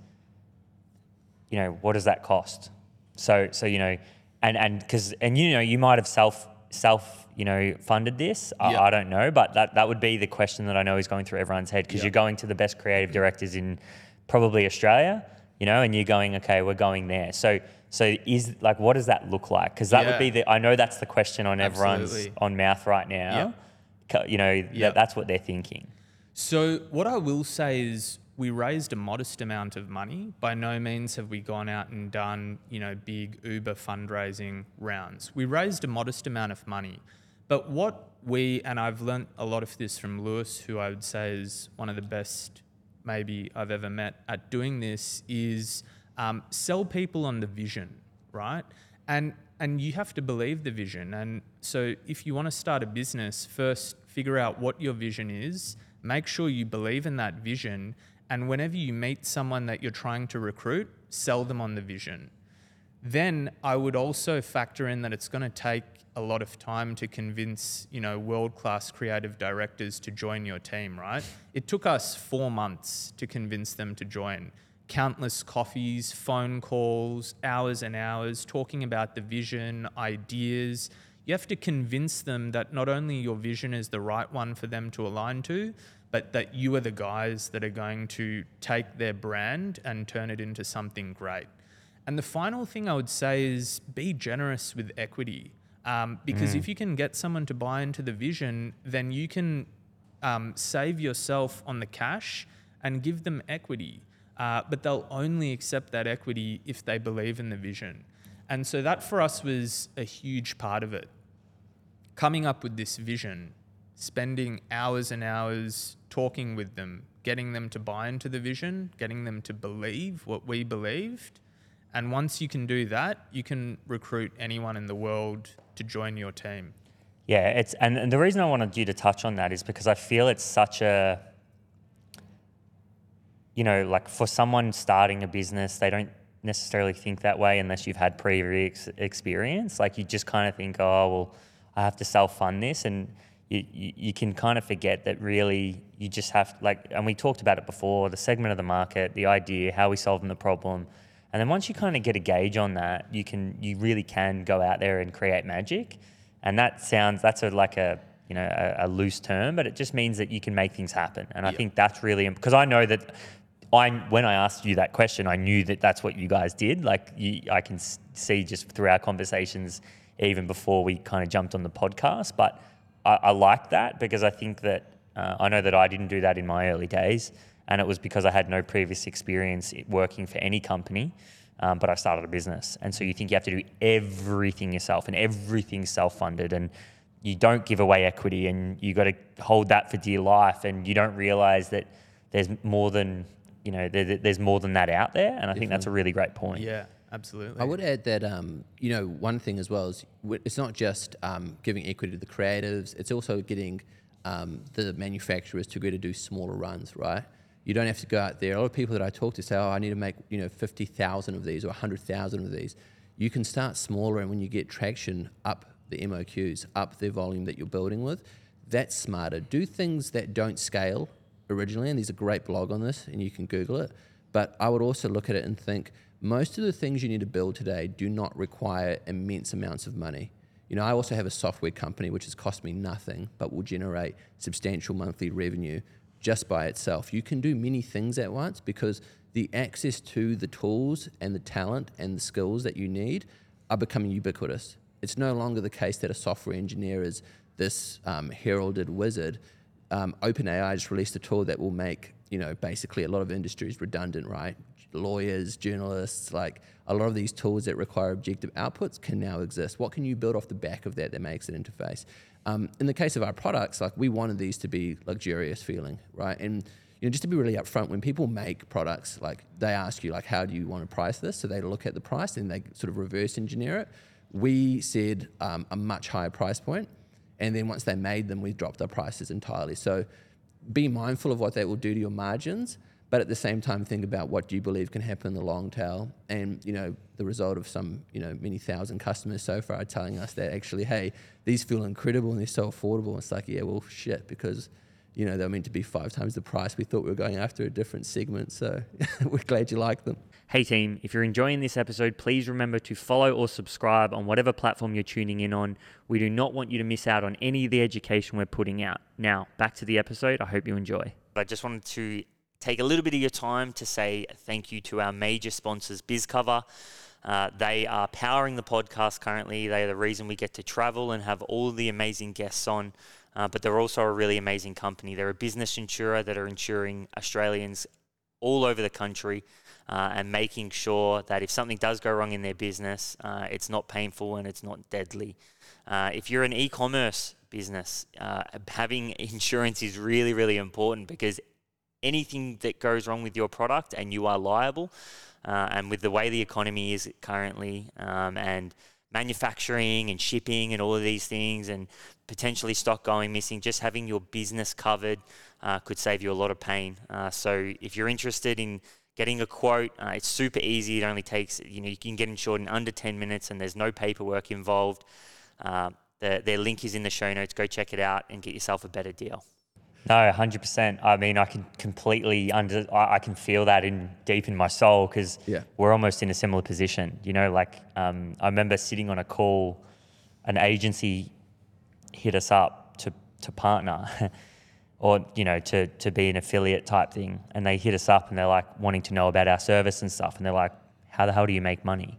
you know, what does that cost? So, so you know, and and because and you know, you might have self self you know funded this. I, Yeah. I don't know, but that that would be the question that I know is going through everyone's head because Yeah. you're going to the best creative directors in probably Australia, you know, and you're going, okay, we're going there. So. So is like, what does that look like? Because that would be the. I know that's the question on everyone's Absolutely. on mouth right now. You know, Yeah. that, that's what they're thinking. So, what I will say is, we raised a modest amount of money. By no means have we gone out and done, you know, big Uber fundraising rounds. We raised a modest amount of money. But what we, and I've learnt a lot of this from Lewis, who I would say is one of the best maybe I've ever met at doing this, is um, sell people on the vision, right? And and you have to believe the vision. And so if you want to start a business, first figure out what your vision is, make sure you believe in that vision, and whenever you meet someone that you're trying to recruit, sell them on the vision. Then I would also factor in that it's going to take a lot of time to convince, you know, world-class creative directors to join your team, right? It took us 4 months to convince them to join. countless coffees, phone calls, hours and hours talking about the vision, ideas. You have to convince them that not only your vision is the right one for them to align to, but that you are the guys that are going to take their brand and turn it into something great. And the final thing I would say is be generous with equity. Um, because if you can get someone to buy into the vision, then you can um, save yourself on the cash and give them equity. Uh, but they'll only accept that equity if they believe in the vision. And so that for us was a huge part of it. Coming up with this vision, spending hours and hours talking with them, getting them to buy into the vision, getting them to believe what we believed. And once you can do that, you can recruit anyone in the world to join your team. Yeah, it's and, and the reason I wanted you to touch on that is because I feel it's such a you know, like for someone starting a business, they don't necessarily think that way unless you've had previous experience. Like you just kind of think, oh, well, I have to self fund this. And you, you, you can kind of forget that really you just have, like, and we talked about it before the segment of the market, the idea, how we solving the problem. And then once you kind of get a gauge on that, you can, you really can go out there and create magic. And that sounds, that's a, like a, you know, a, a loose term, but it just means that you can make things happen. And I think that's really, because I know that I, when I asked you that question, I knew that that's what you guys did. Like you, I can see just through our conversations, even before we kind of jumped on the podcast. But I, I like that because I think that uh, I know that I didn't do that in my early days, and it was because I had no previous experience working for any company. Um, but I started a business, and so you think you have to do everything yourself, and everything's self-funded, and you don't give away equity, and you got to hold that for dear life, and you don't realize that there's more than you know there, there- there's more than that out there and i think that's a really great point. Yeah, absolutely. I would add that um, you know one thing as well is it's not just um, giving equity to the creatives; it's also getting um, the manufacturers to go to do smaller runs. Right? You don't have to go out there. A lot of people that I talk to say, "Oh, I need to make you know fifty thousand of these or hundred thousand of these." You can start smaller, and when you get traction, up the MOQs, up the volume that you're building with. That's smarter. Do things that don't scale originally, and there's a great blog on this, and you can Google it. But I would also look at it and think most of the things you need to build today do not require immense amounts of money. You know, I also have a software company which has cost me nothing, but will generate substantial monthly revenue just by itself. You can do many things at once because the access to the tools and the talent and the skills that you need are becoming ubiquitous. It's no longer the case that a software engineer is this um, heralded wizard. Um, OpenAI just released a tool that will make you know basically a lot of industries redundant, right? Lawyers, journalists, like a lot of these tools that require objective outputs can now exist. What can you build off the back of that that makes an interface? Um, in the case of our products, like we wanted these to be luxurious feeling, right? And you know, just to be really upfront, when people make products, like they ask you, like, how do you want to price this? So they look at the price and they sort of reverse engineer it. We said um, a much higher price point, and then once they made them, we dropped our prices entirely. So be mindful of what that will do to your margins, but at the same time, think about what do you believe can happen in the long tail. And you know, the result of some you know many thousand customers so far are telling us that actually, hey, these feel incredible and they're so affordable. It's like, yeah, well, shit, because you know they're meant to be five times the price. We thought we were going after a different segment, so we're glad you like them. Hey team, if you're enjoying this episode, please remember to follow or subscribe on whatever platform you're tuning in on. We do not want you to miss out on any of the education we're putting out. Now, back to the episode. I hope you enjoy. I just wanted to take a little bit of your time to say thank you to our major sponsors, BizCover. Uh, they are powering the podcast currently. They are the reason we get to travel and have all the amazing guests on. Uh, but they're also a really amazing company. They're a business insurer that are insuring Australians all over the country uh, and making sure that if something does go wrong in their business, uh, it's not painful and it's not deadly. Uh, if you're an e commerce business, uh, having insurance is really, really important because anything that goes wrong with your product and you are liable, uh, and with the way the economy is currently, um, and manufacturing and shipping and all of these things, and potentially stock going missing, just having your business covered uh, could save you a lot of pain. Uh, so if you're interested in getting a quote, uh, it's super easy. It only takes, you know, you can get insured in under 10 minutes and there's no paperwork involved. Uh, the, their link is in the show notes. Go check it out and get yourself a better deal. No, hundred percent. I mean, I can completely under. I, I can feel that in deep in my soul because Yeah. we're almost in a similar position. You know, like um, I remember sitting on a call, an agency hit us up to to partner, or you know, to to be an affiliate type thing, and they hit us up and they're like wanting to know about our service and stuff, and they're like, "How the hell do you make money?"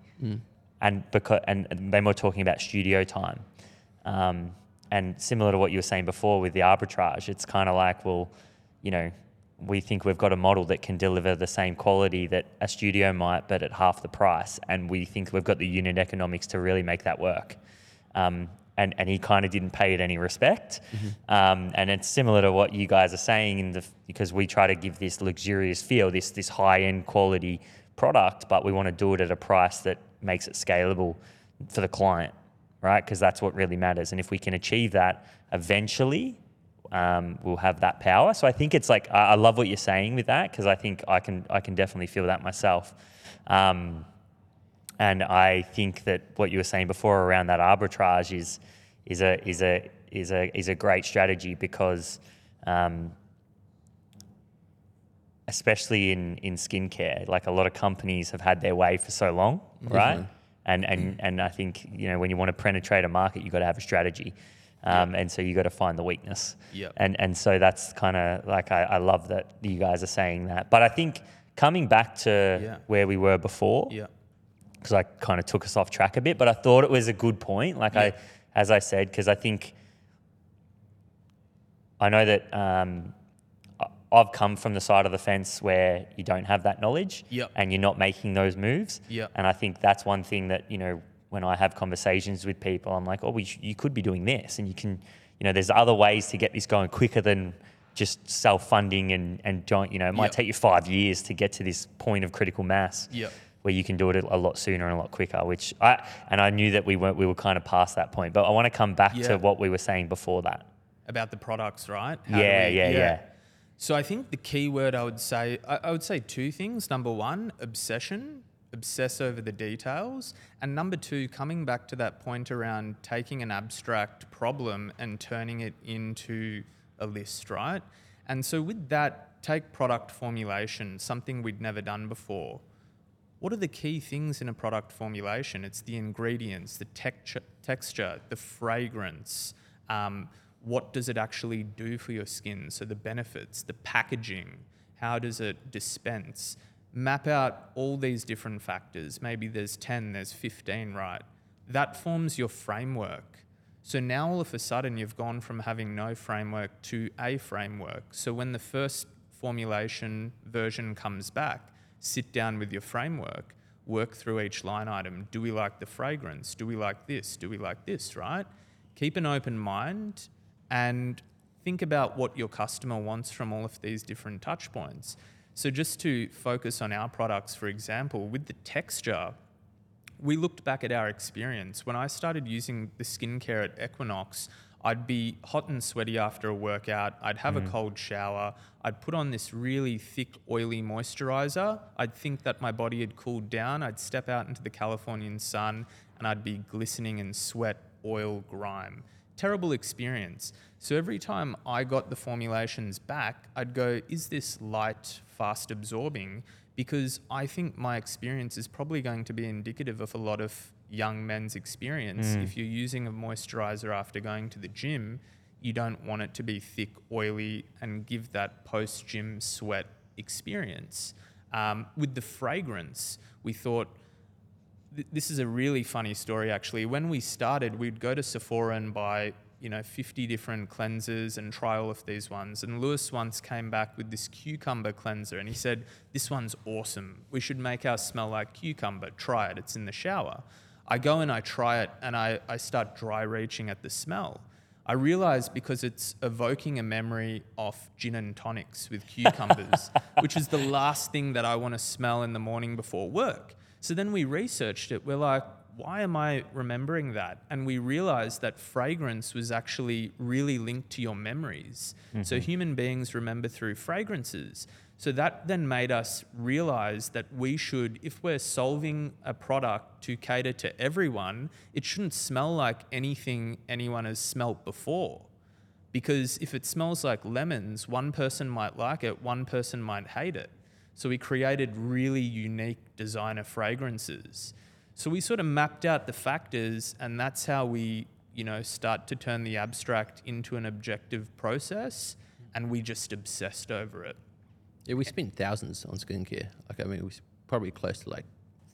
And because and and they were talking about studio time. Um, and similar to what you were saying before with the arbitrage, it's kind of like, well, you know, we think we've got a model that can deliver the same quality that a studio might, but at half the price. And we think we've got the unit economics to really make that work. Um, and, and he kind of didn't pay it any respect. Um, and it's similar to what you guys are saying in the because we try to give this luxurious feel, this this high end quality product, but we want to do it at a price that makes it scalable for the client, right? Because that's what really matters. And if we can achieve that, eventually um, we'll have that power. So I think it's like I, I love what you're saying with that because I think I can I can definitely feel that myself. Um, and I think that what you were saying before around that arbitrage is is a is a is a is a great strategy because um, especially in in skincare, like a lot of companies have had their way for so long, right? And and and I think you know when you want to penetrate a market, you've got to have a strategy. Um, And so you got to find the weakness. Yep. And and so that's kind of like I, I love that you guys are saying that. But I think coming back to Yeah. where we were before, Yeah. because I kind of took us off track a bit, but I thought it was a good point. Like I, as I said, because I think I know that um, I've come from the side of the fence where you don't have that knowledge, Yep. and you're not making those moves. Yep. And I think that's one thing that you know when I have conversations with people, I'm like, oh, we sh- you could be doing this, and you can, you know, there's other ways to get this going quicker than just self-funding and and joint. You know, it might Yep. take you five years to get to this point of critical mass where you can do it a lot sooner and a lot quicker. Which I and I knew that we weren't we were kind of past that point. But I want to come back Yeah. to what we were saying before that. About the products, right? How Yeah, we- yeah, yeah. So I think the key word I would say, I, I would say two things. Number one, obsession, obsess over the details. And number two, coming back to that point around taking an abstract problem and turning it into a list, right? And so with that, take product formulation, something we'd never done before. What are the key things in a product formulation? It's the ingredients, the texture, texture the fragrance. Um, what does it actually do for your skin? So the benefits, the packaging, how does it dispense? Map out all these different factors. Maybe there's 10, there's 15, right? That forms your framework. So now all of a sudden you've gone from having no framework to a framework. So when the first formulation version comes back, sit down with your framework, work through each line item. Do we like the fragrance? Do we like this? Do we like this, right? Keep an open mind and think about what your customer wants from all of these different touch points. So just to focus on our products, for example, with the texture, we looked back at our experience. When I started using the skincare at Equinox, I'd be hot and sweaty after a workout. I'd have a mm. cold shower. I'd put on this really thick, oily moisturizer. I'd think that my body had cooled down. I'd step out into the Californian sun and I'd be glistening in sweat, oil, grime. Terrible experience. So every time I got the formulations back, I'd go, is this light, fast absorbing? because I think my experience is probably going to be indicative of a lot of young men's experience. If you're using a moisturizer after going to the gym, you don't want it to be thick, oily, and give that post gym sweat experience. Um, with the fragrance, we thought th- this is a really funny story actually. When we started, we'd go to Sephora and buy, you know, 50 different cleansers and try all of these ones. And Lewis once came back with this cucumber cleanser and he said, This one's awesome. We should make ours smell like cucumber. Try it. It's in the shower. I go and I try it and I, I start dry reaching at the smell. I realize because it's evoking a memory of gin and tonics with cucumbers, which is the last thing that I want to smell in the morning before work. So then we researched it. We're like, why am I remembering that? And we realized that fragrance was actually really linked to your memories. So mm-hmm. human beings remember through fragrances. So that then made us realize that we should, if we're solving a product to cater to everyone, it shouldn't smell like anything anyone has smelt before Because if it smells like lemons, one person might like it, one person might hate it. So we created really unique designer fragrances. So we sort of mapped out the factors, and that's how we, you know, start to turn the abstract into an objective process. And we just obsessed over it. Yeah, we spent thousands on skincare. Like, I mean, we s- probably close to like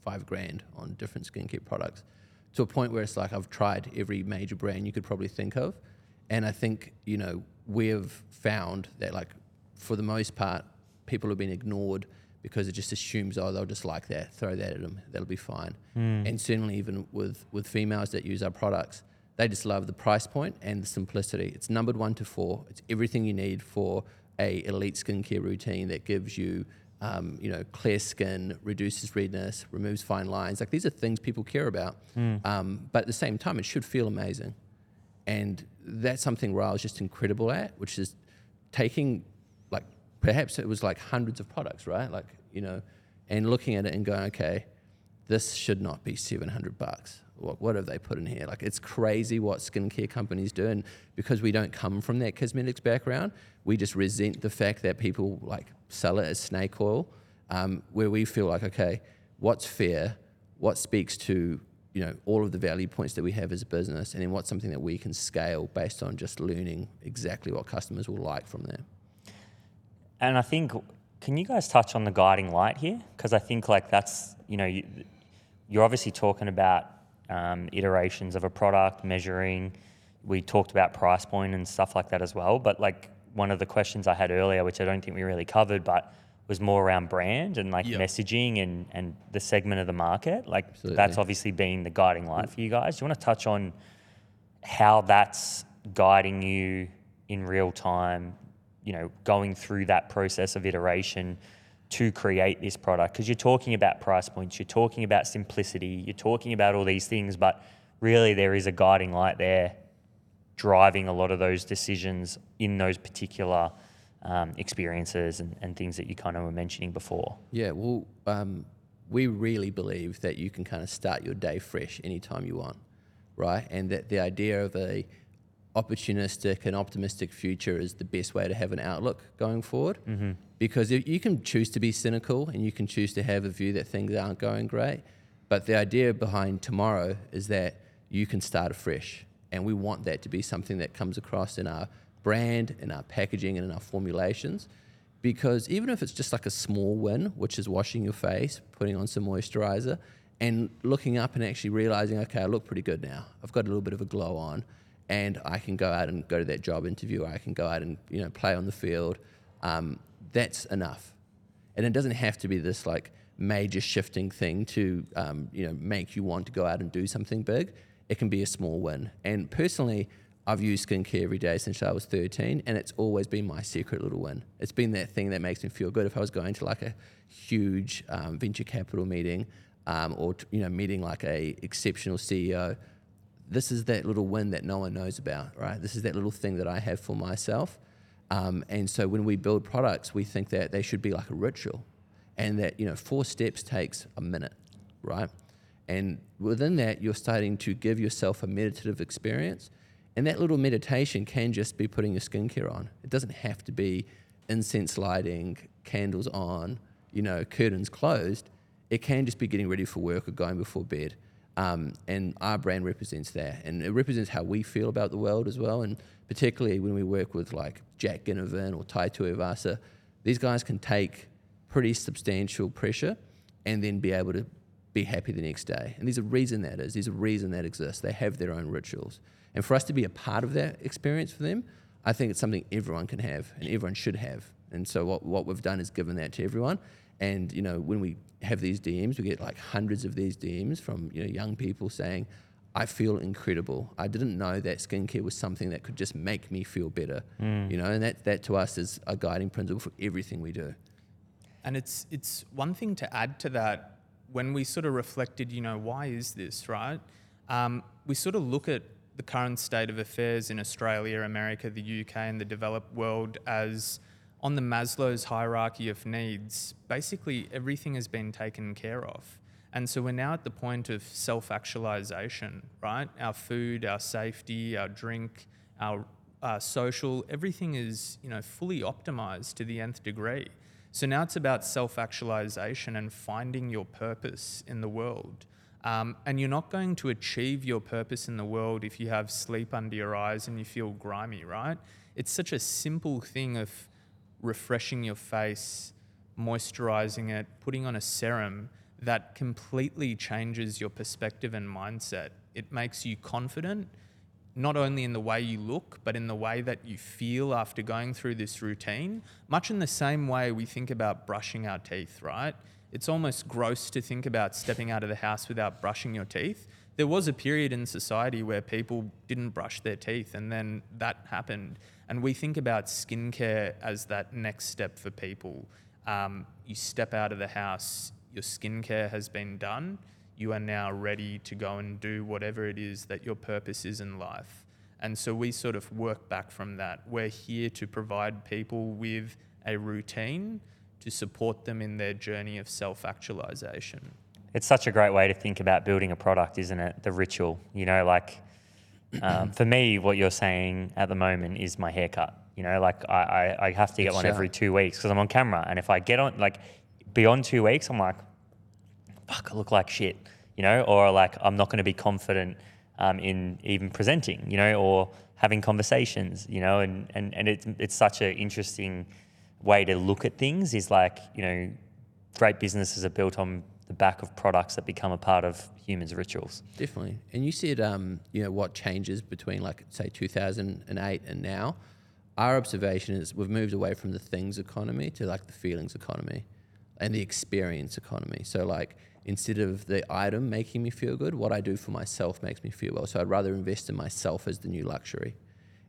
five grand on different skincare products to a point where it's like I've tried every major brand you could probably think of. And I think, you know, we have found that, like, for the most part, people have been ignored because it just assumes, oh, they'll just like that, throw that at them, that'll be fine. And certainly, even with, with females that use our products, they just love the price point and the simplicity. It's numbered one to four. It's everything you need for a elite skincare routine that gives you, um, you know, clear skin, reduces redness, removes fine lines. Like these are things people care about. Um, but at the same time, it should feel amazing. And that's something was just incredible at, which is taking, perhaps it was like hundreds of products, right? Like, you know, and looking at it and going, okay, this should not be 700 bucks. What, what have they put in here? Like, it's crazy what skincare companies do. And because we don't come from that cosmetics background, we just resent the fact that people like sell it as snake oil, um, where we feel like, okay, what's fair? What speaks to, you know, all of the value points that we have as a business? And then what's something that we can scale based on just learning exactly what customers will like from that? And I think, can you guys touch on the guiding light here? Because I think like that's, you know, you, you're obviously talking about um, iterations of a product, measuring. We talked about price point and stuff like that as well. But like one of the questions I had earlier, which I don't think we really covered, but was more around brand and like Yep. messaging and, and the segment of the market. Like Absolutely. that's obviously been the guiding light for you guys. Do you want to touch on how that's guiding you in real time, you know, going through that process of iteration to create this product? Because you're talking about price points, you're talking about simplicity, you're talking about all these things, but really there is a guiding light there driving a lot of those decisions in those particular um, experiences and, and things that you kind of were mentioning before. Yeah, well, um, we really believe that you can kind of start your day fresh anytime you want, right? And that the idea of a opportunistic and optimistic future is the best way to have an outlook going forward. Mm-hmm. Because if you can choose to be cynical and you can choose to have a view that things aren't going great, but the idea behind tomorrow is that you can start afresh. And we want that to be something that comes across in our brand, in our packaging, and in our formulations because even if it's just like a small win, which is washing your face, putting on some moisturizer, and looking up and actually realizing, okay, I look pretty good now. I've got a little bit of a glow on, and I can go out and go to that job interview, I can go out and you know play on the field. Um, that's enough, and it doesn't have to be this like major shifting thing to um, you know make you want to go out and do something big. It can be a small win, and personally. I've used skincare every day since I was 13, and it's always been my secret little win. It's been that thing that makes me feel good. If I was going to like a huge um, venture capital meeting, um, or you know, meeting like a exceptional CEO, this is that little win that no one knows about, right? This is that little thing that I have for myself. Um, and so when we build products, we think that they should be like a ritual, and that you know, four steps takes a minute, right? And within that, you're starting to give yourself a meditative experience. And that little meditation can just be putting your skincare on. It doesn't have to be incense lighting, candles on, you know, curtains closed. It can just be getting ready for work or going before bed. Um, and our brand represents that. And it represents how we feel about the world as well. And particularly when we work with like Jack Ginnivan or Tai Tuivasa, these guys can take pretty substantial pressure and then be able to be happy the next day. And there's a reason that is. There's a reason that exists. They have their own rituals. And for us to be a part of that experience for them, I think it's something everyone can have and everyone should have. And so what, what we've done is given that to everyone. And you know, when we have these DMs, we get like hundreds of these DMs from you know young people saying, "I feel incredible. I didn't know that skincare was something that could just make me feel better." You know, and that that to us is a guiding principle for everything we do. And it's it's one thing to add to that when we sort of reflected, you know, why is this right? Um, we sort of look at the current state of affairs in Australia, America, the UK, and the developed world as on the Maslow's hierarchy of needs. Basically, everything has been taken care of. And so we're now at the point of self actualization, right? Our food, our safety, our drink, our uh, social, everything is you know fully optimized to the nth degree. So now it's about self-actualization and finding your purpose in the world. Um, and you're not going to achieve your purpose in the world if you have sleep under your eyes and you feel grimy, right? It's such a simple thing of refreshing your face, moisturizing it, putting on a serum that completely changes your perspective and mindset. It makes you confident, not only in the way you look, but in the way that you feel after going through this routine, much in the same way we think about brushing our teeth, right? It's almost gross to think about stepping out of the house without brushing your teeth. There was a period in society where people didn't brush their teeth, and then that happened. And we think about skincare as that next step for people. Um, you step out of the house, your skincare has been done, you are now ready to go and do whatever it is that your purpose is in life. And so we sort of work back from that. We're here to provide people with a routine to support them in their journey of self actualization. It's such a great way to think about building a product, isn't it? The ritual, you know, like um, for me, what you're saying at the moment is my haircut. You know, like I, I, I have to get one every two weeks because I'm on camera. And if I get on, like, beyond two weeks, I'm like, fuck, I look like shit, you know, or like I'm not going to be confident um, in even presenting, you know, or having conversations, you know, and, and, and it's, it's such an interesting way to look at things is like, you know, great businesses are built on the back of products that become a part of humans' rituals. Definitely. And you said, um, you know, what changes between like say 2008 and now. Our observation is we've moved away from the things economy to like the feelings economy and the experience economy. So like instead of the item making me feel good, what I do for myself makes me feel well. So I'd rather invest in myself as the new luxury.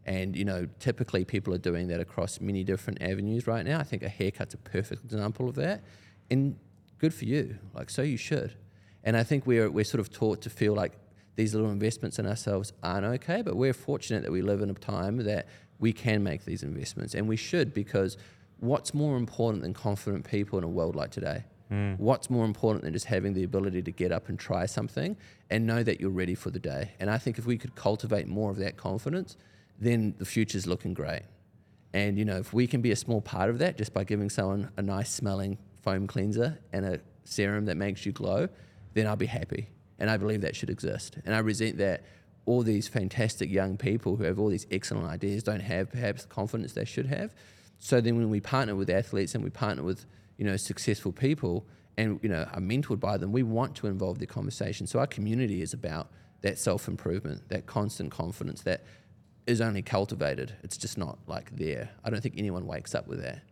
And you know, typically people are doing that across many different avenues right now. I think a haircut's a perfect example of that. And good for you. Like so you should. And I think we're we're sort of taught to feel like these little investments in ourselves aren't okay, but we're fortunate that we live in a time that we can make these investments and we should because what's more important than confident people in a world like today? Hmm. What's more important than just having the ability to get up and try something and know that you're ready for the day? And I think if we could cultivate more of that confidence, then the future's looking great. And you know, if we can be a small part of that just by giving someone a nice smelling foam cleanser and a serum that makes you glow, then I'll be happy. And I believe that should exist. And I resent that all these fantastic young people who have all these excellent ideas don't have perhaps the confidence they should have. So then when we partner with athletes and we partner with, you know, successful people and, you know, are mentored by them, we want to involve the conversation. So our community is about that self-improvement, that constant confidence that is only cultivated. It's just not like there. I don't think anyone wakes up with that.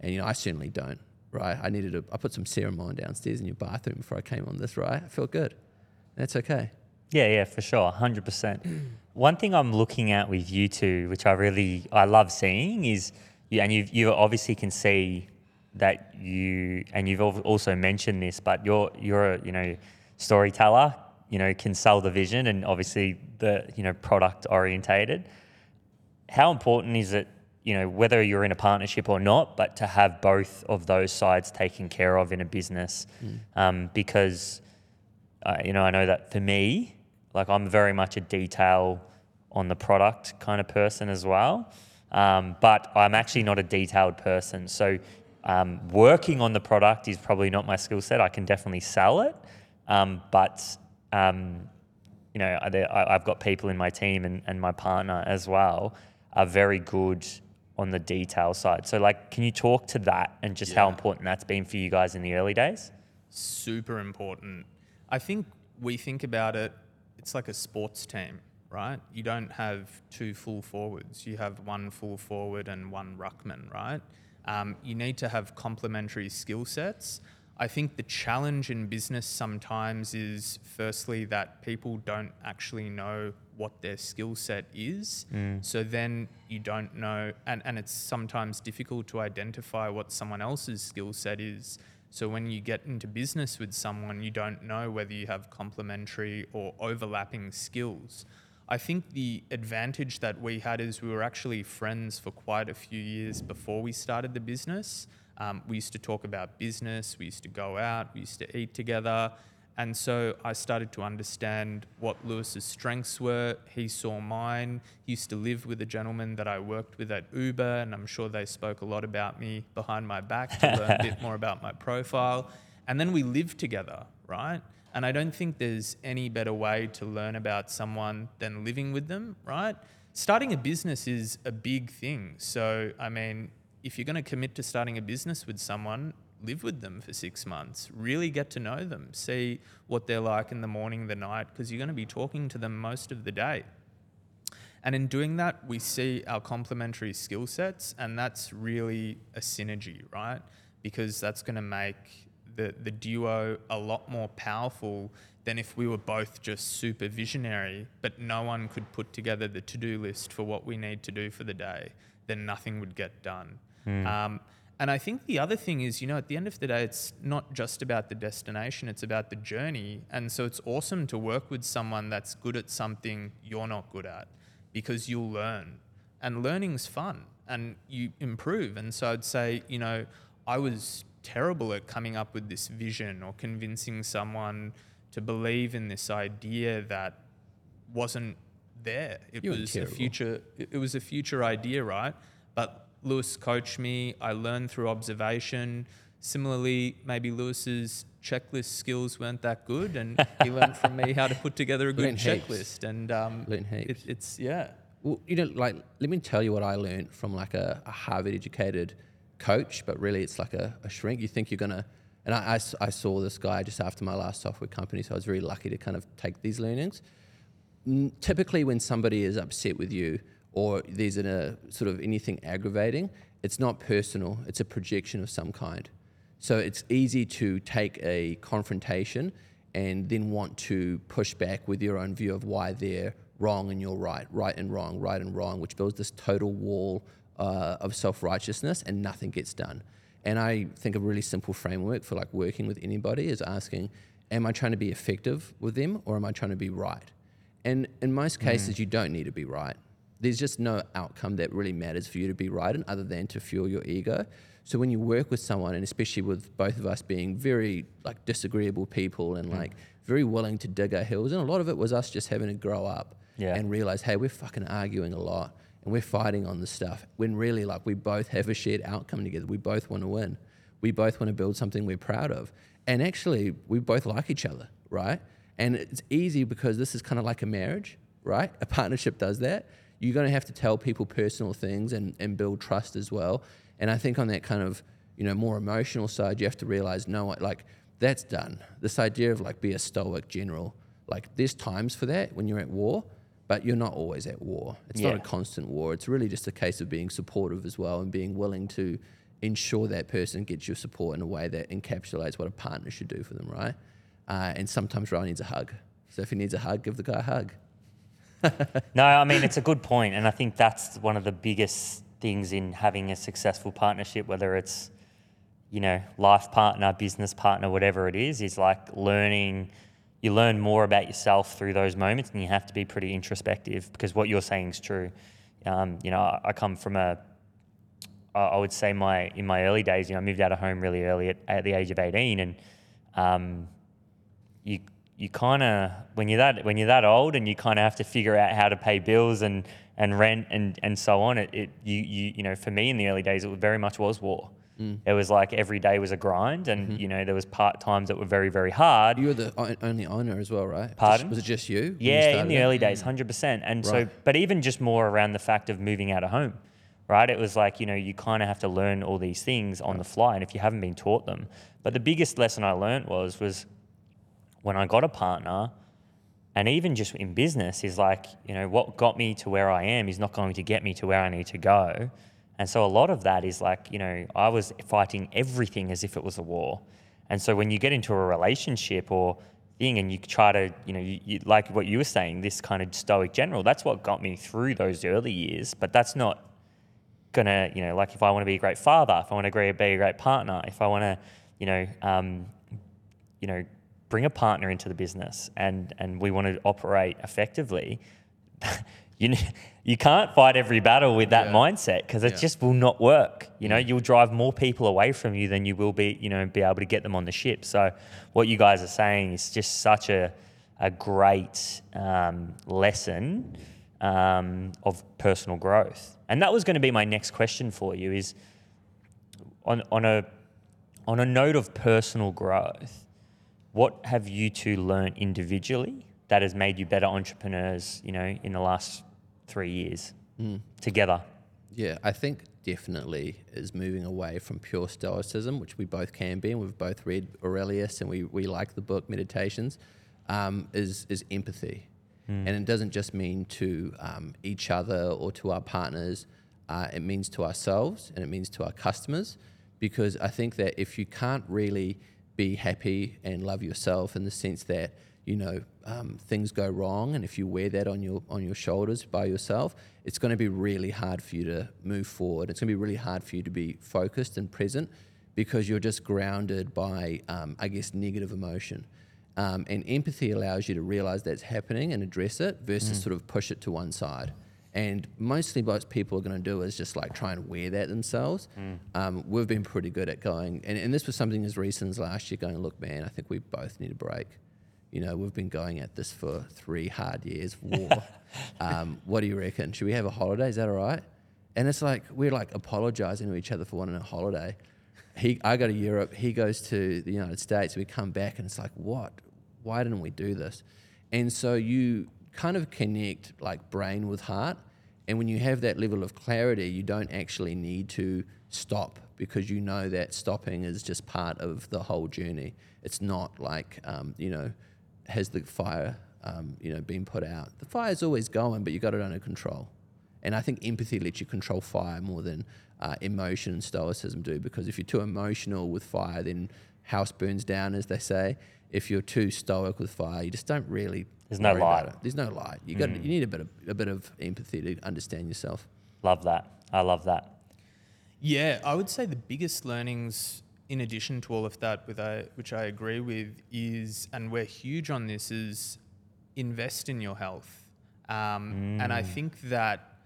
And you know, I certainly don't. Right? I needed to. I put some serum on downstairs in your bathroom before I came on this. Right? I felt good. That's okay. Yeah, yeah, for sure, hundred percent. One thing I'm looking at with you two, which I really I love seeing, is and you you obviously can see that you and you've also mentioned this, but you're you're a you know storyteller, you know can sell the vision and obviously the you know product orientated. How important is it, you know, whether you're in a partnership or not, but to have both of those sides taken care of in a business, um, because uh, you know, I know that for me, like I'm very much a detail on the product kind of person as well. Um, but I'm actually not a detailed person. So um, working on the product is probably not my skill set. I can definitely sell it. Um, but, um, you know, I, I've got people in my team and, and my partner as well are very good on the detail side. So, like, can you talk to that and just how important that's been for you guys in the early days? super important. I think we think about it, it's like a sports team, right? You don't have two full forwards, you have one full forward and one ruckman, right? Um, you need to have complementary skill sets. I think the challenge in business sometimes is firstly that people don't actually know what their skill set is. Mm. So then you don't know, and, and it's sometimes difficult to identify what someone else's skill set is. So when you get into business with someone, you don't know whether you have complementary or overlapping skills. I think the advantage that we had is we were actually friends for quite a few years before we started the business. Um, we used to talk about business, we used to go out, we used to eat together. And so I started to understand what Lewis's strengths were. He saw mine. He used to live with a gentleman that I worked with at Uber, and I'm sure they spoke a lot about me behind my back to learn a bit more about my profile. And then we lived together, right? And I don't think there's any better way to learn about someone than living with them, right? Starting a business is a big thing. So, I mean, if you're going to commit to starting a business with someone, live with them for six months, really get to know them, see what they're like in the morning, the night, because you're going to be talking to them most of the day. And in doing that, we see our complementary skill sets, and that's really a synergy, right? Because that's going to make the, the duo a lot more powerful than if we were both just super visionary, but no one could put together the to do list for what we need to do for the day, then nothing would get done. Um, and I think the other thing is, you know, at the end of the day, it's not just about the destination, it's about the journey. And so it's awesome to work with someone that's good at something you're not good at because you'll learn. And learning's fun and you improve. And so I'd say, you know, I was terrible at coming up with this vision or convincing someone to believe in this idea that wasn't there. It You was a future it was a future idea, right? But Lewis coached me. I learned through observation. Similarly, maybe Lewis's checklist skills weren't that good, and he learned from me how to put together a good Learned heaps. checklist. And um, Learned heaps. It, it's yeah, Well, you know, like, let me tell you what I learned from like a, a Harvard educated coach, but really it's like a, a shrink. You think you're going to, and I saw this guy just after my last software company, so I was very lucky to kind of take these learnings. Typically, when somebody is upset with you or there's in a sort of anything aggravating, it's not personal, it's a projection of some kind. So it's easy to take a confrontation and then want to push back with your own view of why they're wrong and you're right, right and wrong, right and wrong, which builds this total wall uh, of self righteousness and nothing gets done. And I think a really simple framework for like working with anybody is asking, am I trying to be effective with them or am I trying to be right? And in most cases, you don't need to be right. There's just no outcome that really matters for you to be right in other than to fuel your ego. So when you work with someone, and especially with both of us being very like disagreeable people and mm. like very willing to dig our heels, and a lot of it was us just having to grow up Yeah. and realize, hey, we're fucking arguing a lot and we're fighting on this stuff. When really, like, we both have a shared outcome together. We both want to win. We both want to build something we're proud of. And actually, we both like each other, right? And it's easy because this is kind of like a marriage, right? A partnership does that. You're going to have to tell people personal things and, and build trust as well. And I think on that kind of, you know, more emotional side, you have to realize, no, like, that's done. This idea of like be a stoic general, like, there's times for that when you're at war, but you're not always at war. It's not a constant war. It's really just a case of being supportive as well and being willing to ensure that person gets your support in a way that encapsulates what a partner should do for them, right? Uh, and sometimes Ryan needs a hug. So if he needs a hug, give the guy a hug. No, I mean it's a good point, and I think that's one of the biggest things in having a successful partnership, whether it's you know life partner, business partner, whatever it is, is like learning. You learn more about yourself through those moments, and you have to be pretty introspective because what you're saying is true. Um, you know, I, come from a I would say my in my early days, you know, I moved out of home really early at, at the age of 18, and um, you you kind of when you're that when you're that old and you kind of have to figure out how to pay bills and and rent and and so on. It, it you you you know for me in the early days it very much was war. Mm. It was like every day was a grind, and mm-hmm. you know there was part times that were very very hard. You were the only owner as well, right? Pardon? was it just you? when you Yeah, in the early mm. days, hundred percent. And so, but even just more around the fact of moving out of home, right? It was like you know you kind of have to learn all these things on the fly, and if you haven't been taught them. But the biggest lesson I learned was was when I got a partner, and even just in business, is like you know what got me to where I am is not going to get me to where I need to go. And so a lot of that is like you know I was fighting everything as if it was a war. And so when you get into a relationship or thing and you try to, you know, you, you, like what you were saying, this kind of stoic general, that's what got me through those early years. But that's not gonna, you know, like if I want to be a great father, if I want to be a great partner, if I want to, you know, um, you know, bring a partner into the business and and we want to operate effectively, you you can't fight every battle with that Yeah. mindset because it Yeah. just will not work. You know, you'll drive more people away from you than you will be, you know, be able to get them on the ship. So, what you guys are saying is just such a a great um, lesson um, of personal growth. And that was going to be my next question for you: is on on a on a note of personal growth, what have you two learned individually that has made you better entrepreneurs, you know, in the last three years together? Yeah, I think definitely is moving away from pure stoicism, which we both can be, and we've both read Aurelius and we, we like the book Meditations, um, is, is empathy. And it doesn't just mean to um, each other or to our partners, uh, it means to ourselves and it means to our customers. Because I think that if you can't really be happy and love yourself in the sense that you know um, things go wrong, and if you wear that on your on your shoulders by yourself, it's going to be really hard for you to move forward. It's going to be really hard for you to be focused and present because you're just grounded by, um, I guess, negative emotion. Um, and empathy allows you to realize that's happening and address it versus sort of push it to one side. And mostly what people are going to do is just like try and wear that themselves. Um, we've been pretty good at going, and, and this was something as recent as last year going, look, man, I think we both need a break. You know, we've been going at this for three hard years of war. um, what do you reckon? Should we have a holiday? Is that all right? And it's like, we're like apologizing to each other for wanting a holiday. He, I go to Europe, he goes to the United States, we come back and it's like, what? Why didn't we do this? And so you kind of connect like brain with heart. And when you have that level of clarity, you don't actually need to stop because you know that stopping is just part of the whole journey. It's not like, um, you know, has the fire, um, you know, been put out? The fire's always going, but you got it under control. And I think empathy lets you control fire more than uh, emotion and stoicism do. Because if you're too emotional with fire, then house burns down, as they say. If you're too stoic with fire, you just don't really. There's no worry about light. Mm. There's no light. You got. You need a bit of a bit of empathy to understand yourself. Love that. I love that. Yeah, I would say the biggest learnings, in addition to all of that, with I, which I agree with, is, and we're huge on this, is invest in your health. Um, And I think that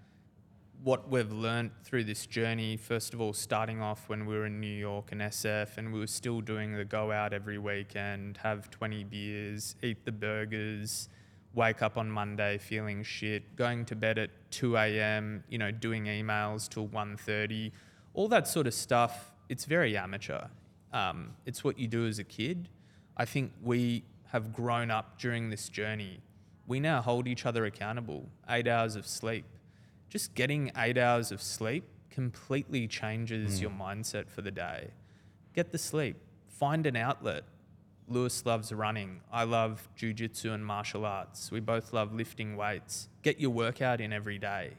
what we've learned through this journey, first of all, starting off when we were in New York and SF, and we were still doing the go out every weekend, have 20 beers, eat the burgers, wake up on Monday feeling shit, going to bed at 2 a.m., you know, doing emails till 1.30, all that sort of stuff, it's very amateur. Um, it's what you do as a kid. I think we have grown up during this journey. We now hold each other accountable. Eight hours of sleep. Just getting eight hours of sleep completely changes hmm. your mindset for the day. Get the sleep. Find an outlet. Lewis loves running. I love jujitsu and martial arts. We both love lifting weights. Get your workout in every day.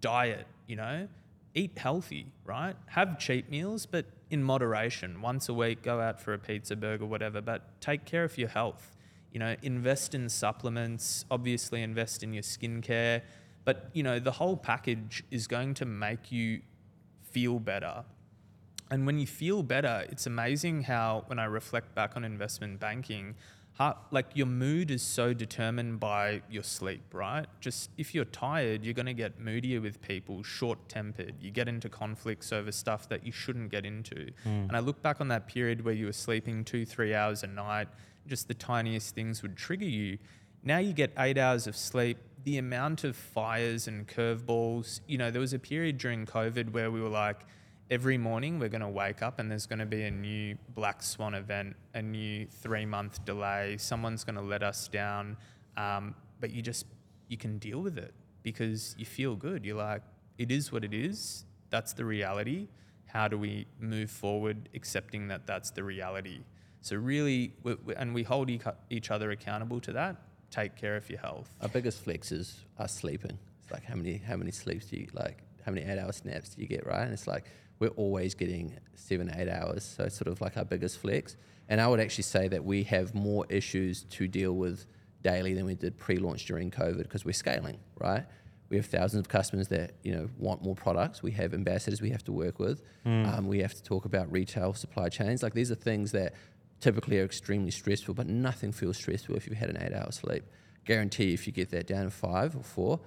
Diet, you know, eat healthy, right? Have cheap meals, but in moderation. Once a week, go out for a pizza, burger, whatever, but take care of your health. You know, invest in supplements, obviously, invest in your skincare, but, you know, the whole package is going to make you feel better. And when you feel better, it's amazing how, when I reflect back on investment banking, how, like your mood is so determined by your sleep, right? Just if you're tired, you're going to get moodier with people, short tempered. You get into conflicts over stuff that you shouldn't get into. Hmm. And I look back on that period where you were sleeping two, three hours a night, just the tiniest things would trigger you. Now you get eight hours of sleep. The amount of fires and curveballs, you know, there was a period during COVID where we were like, every morning we're going to wake up and there's going to be a new black swan event, a new three month delay. Someone's going to let us down. Um, but you just, you can deal with it because you feel good. You're like, it is what it is. That's the reality. How do we move forward accepting that that's the reality? So, really, we, we- and we hold each- each other accountable to that. Take care of your health. Our biggest flex is us sleeping. It's like how many how many sleeps do you like? How many eight hour snaps do you get? Right? And it's like we're always getting seven eight hours. So it's sort of like our biggest flex. And I would actually say that we have more issues to deal with daily than we did pre-launch during COVID because we're scaling. Right? We have thousands of customers that you know want more products. We have ambassadors we have to work with. Um, we have to talk about retail supply chains. Like these are things that typically are extremely stressful, but nothing feels stressful if you've had an eight hour sleep. Guarantee if you get that down to five or four,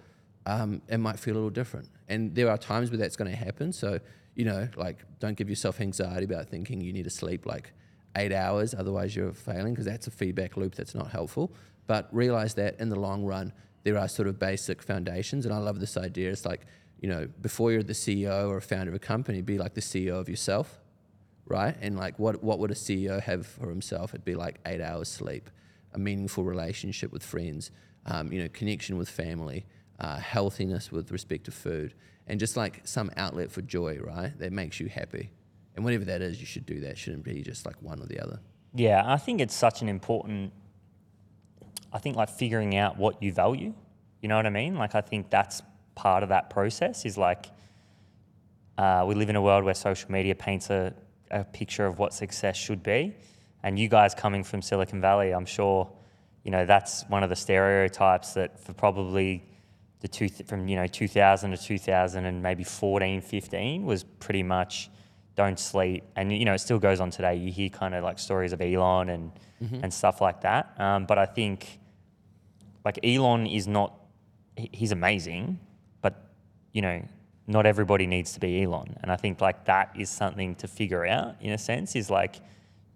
um, it might feel a little different. And there are times where that's going to happen. So, you know, like don't give yourself anxiety about thinking you need to sleep like eight hours, otherwise you're failing, because that's a feedback loop that's not helpful. But realize that in the long run, there are sort of basic foundations. And I love this idea. It's like, you know, before you're the CEO or founder of a company, be like the CEO of yourself, right? And like, what, what would a CEO have for himself? It'd be like eight hours sleep, a meaningful relationship with friends, um, you know, connection with family, uh, healthiness with respect to food, and just like some outlet for joy, right? That makes you happy. And whatever that is, you should do that. Shouldn't be just like one or the other. Yeah, I think it's such an important. I think like figuring out what you value. You know what I mean? Like I think that's part of that process. Is like uh, we live in a world where social media paints a, a picture of what success should be, and you guys coming from Silicon Valley, I'm sure, you know that's one of the stereotypes that for probably the two from you know 2000 to 2000 and maybe 14, 15 was pretty much don't sleep. And you know, it still goes on today. You hear kind of like stories of Elon and and stuff like that. Um, but I think like Elon is not he's amazing, but you know, not everybody needs to be Elon. And I think like that is something to figure out in a sense. Is like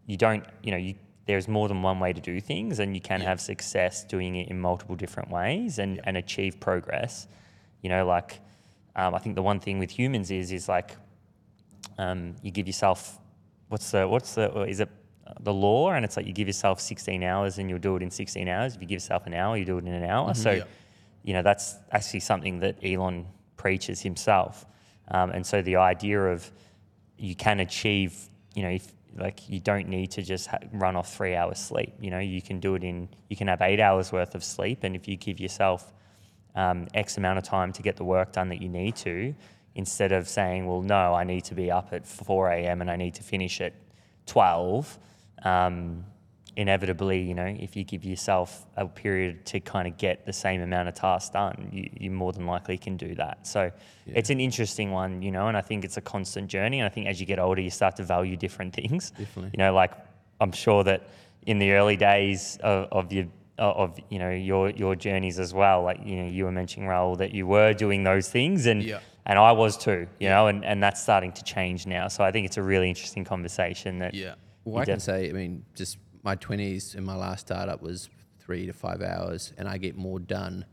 you don't you know you there's more than one way to do things, and you can have success doing it in multiple different ways and and achieve progress. You know, like um, I think the one thing with humans is is like um, you give yourself what's the what's the is it the law and it's like you give yourself 16 hours and you'll do it in 16 hours if you give yourself an hour you do it in an hour so Yeah. you know that's actually something that elon preaches himself um, and so the idea of you can achieve you know if like you don't need to just ha- run off three hours sleep you know you can do it in you can have eight hours worth of sleep and if you give yourself um, X amount of time to get the work done that you need to, instead of saying, well, no, I need to be up at 4 a.m. and I need to finish at 12. Um, inevitably, you know, if you give yourself a period to kind of get the same amount of tasks done, you, you more than likely can do that. So it's an interesting one, you know, and I think it's a constant journey. And I think as you get older, you start to value different things. Definitely. You know, like I'm sure that in the early days of, of your of you know your your journeys as well, like you know you were mentioning Raoul that you were doing those things and Yeah. and I was too, you know, and, and that's starting to change now. So I think it's a really interesting conversation that Yeah. Well, I can say, I mean, just my 20s and my last startup was three to five hours, and I get more done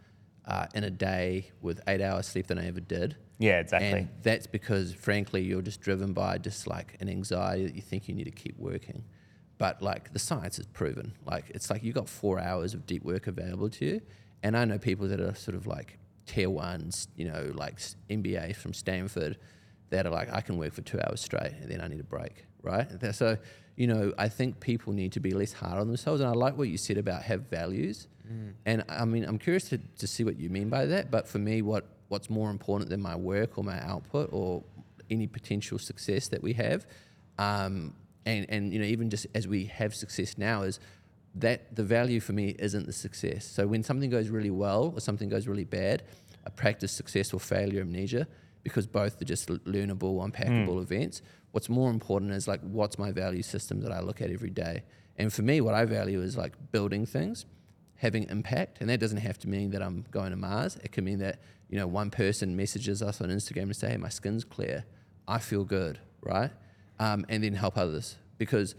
uh, in a day with eight hours sleep than I ever did. Yeah, exactly. And that's because, frankly, you're just driven by just like an anxiety that you think you need to keep working. But like the science is proven. Like it's like you got four hours of deep work available to you. And I know people that are sort of like tier ones, you know, like MBA from Stanford that are like, I can work for two hours straight and then I need a break, right? So, you know, I think people need to be less hard on themselves. And I like what you said about have values. And I mean, I'm curious to, to see what you mean by that. But for me, what, what's more important than my work or my output or any potential success that we have, um, and, and you know, even just as we have success now, is that the value for me isn't the success. So when something goes really well or something goes really bad, I practice success or failure amnesia because both are just learnable, unpackable events. What's more important is like what's my value system that I look at every day. And for me, what I value is like building things, having impact, and that doesn't have to mean that I'm going to Mars. It can mean that you know one person messages us on Instagram and say, "Hey, my skin's clear, I feel good," right? Um, and then help others because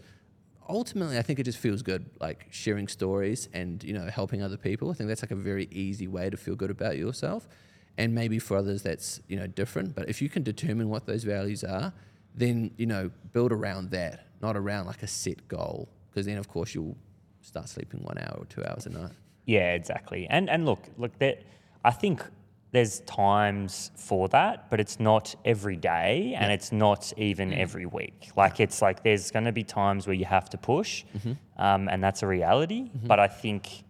ultimately, I think it just feels good, like sharing stories and you know helping other people. I think that's like a very easy way to feel good about yourself, and maybe for others that's you know different. But if you can determine what those values are, then you know build around that, not around like a set goal, because then of course you'll start sleeping one hour or two hours a night. Yeah, exactly. And and look, look that I think there's times for that, but it's not every day and it's not even mm. every week. Like it's like there's going to be times where you have to push, mm-hmm. um, and that's a reality. Mm-hmm. But I think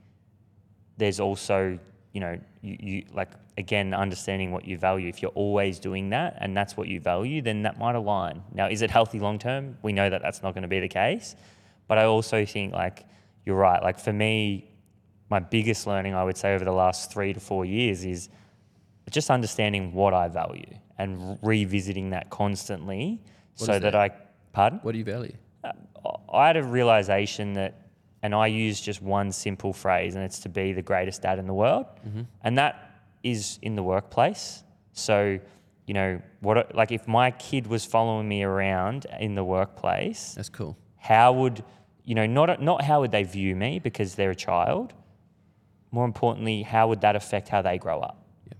there's also you know you, you like again understanding what you value if you're always doing that and that's what you value then that might align now is it healthy long term we know that that's not going to be the case but i also think like you're right like for me my biggest learning i would say over the last three to four years is just understanding what i value and revisiting that constantly What so that that? i pardon What do you value? Uh, I had a realization that, and I use just one simple phrase, and it's to be the greatest dad in the world. Mm-hmm. And that is in the workplace. So, you know, what like if my kid was following me around in the workplace, That's cool. how would you know not not how would they view me because they're a child more importantly how would that affect how they grow up Yeah.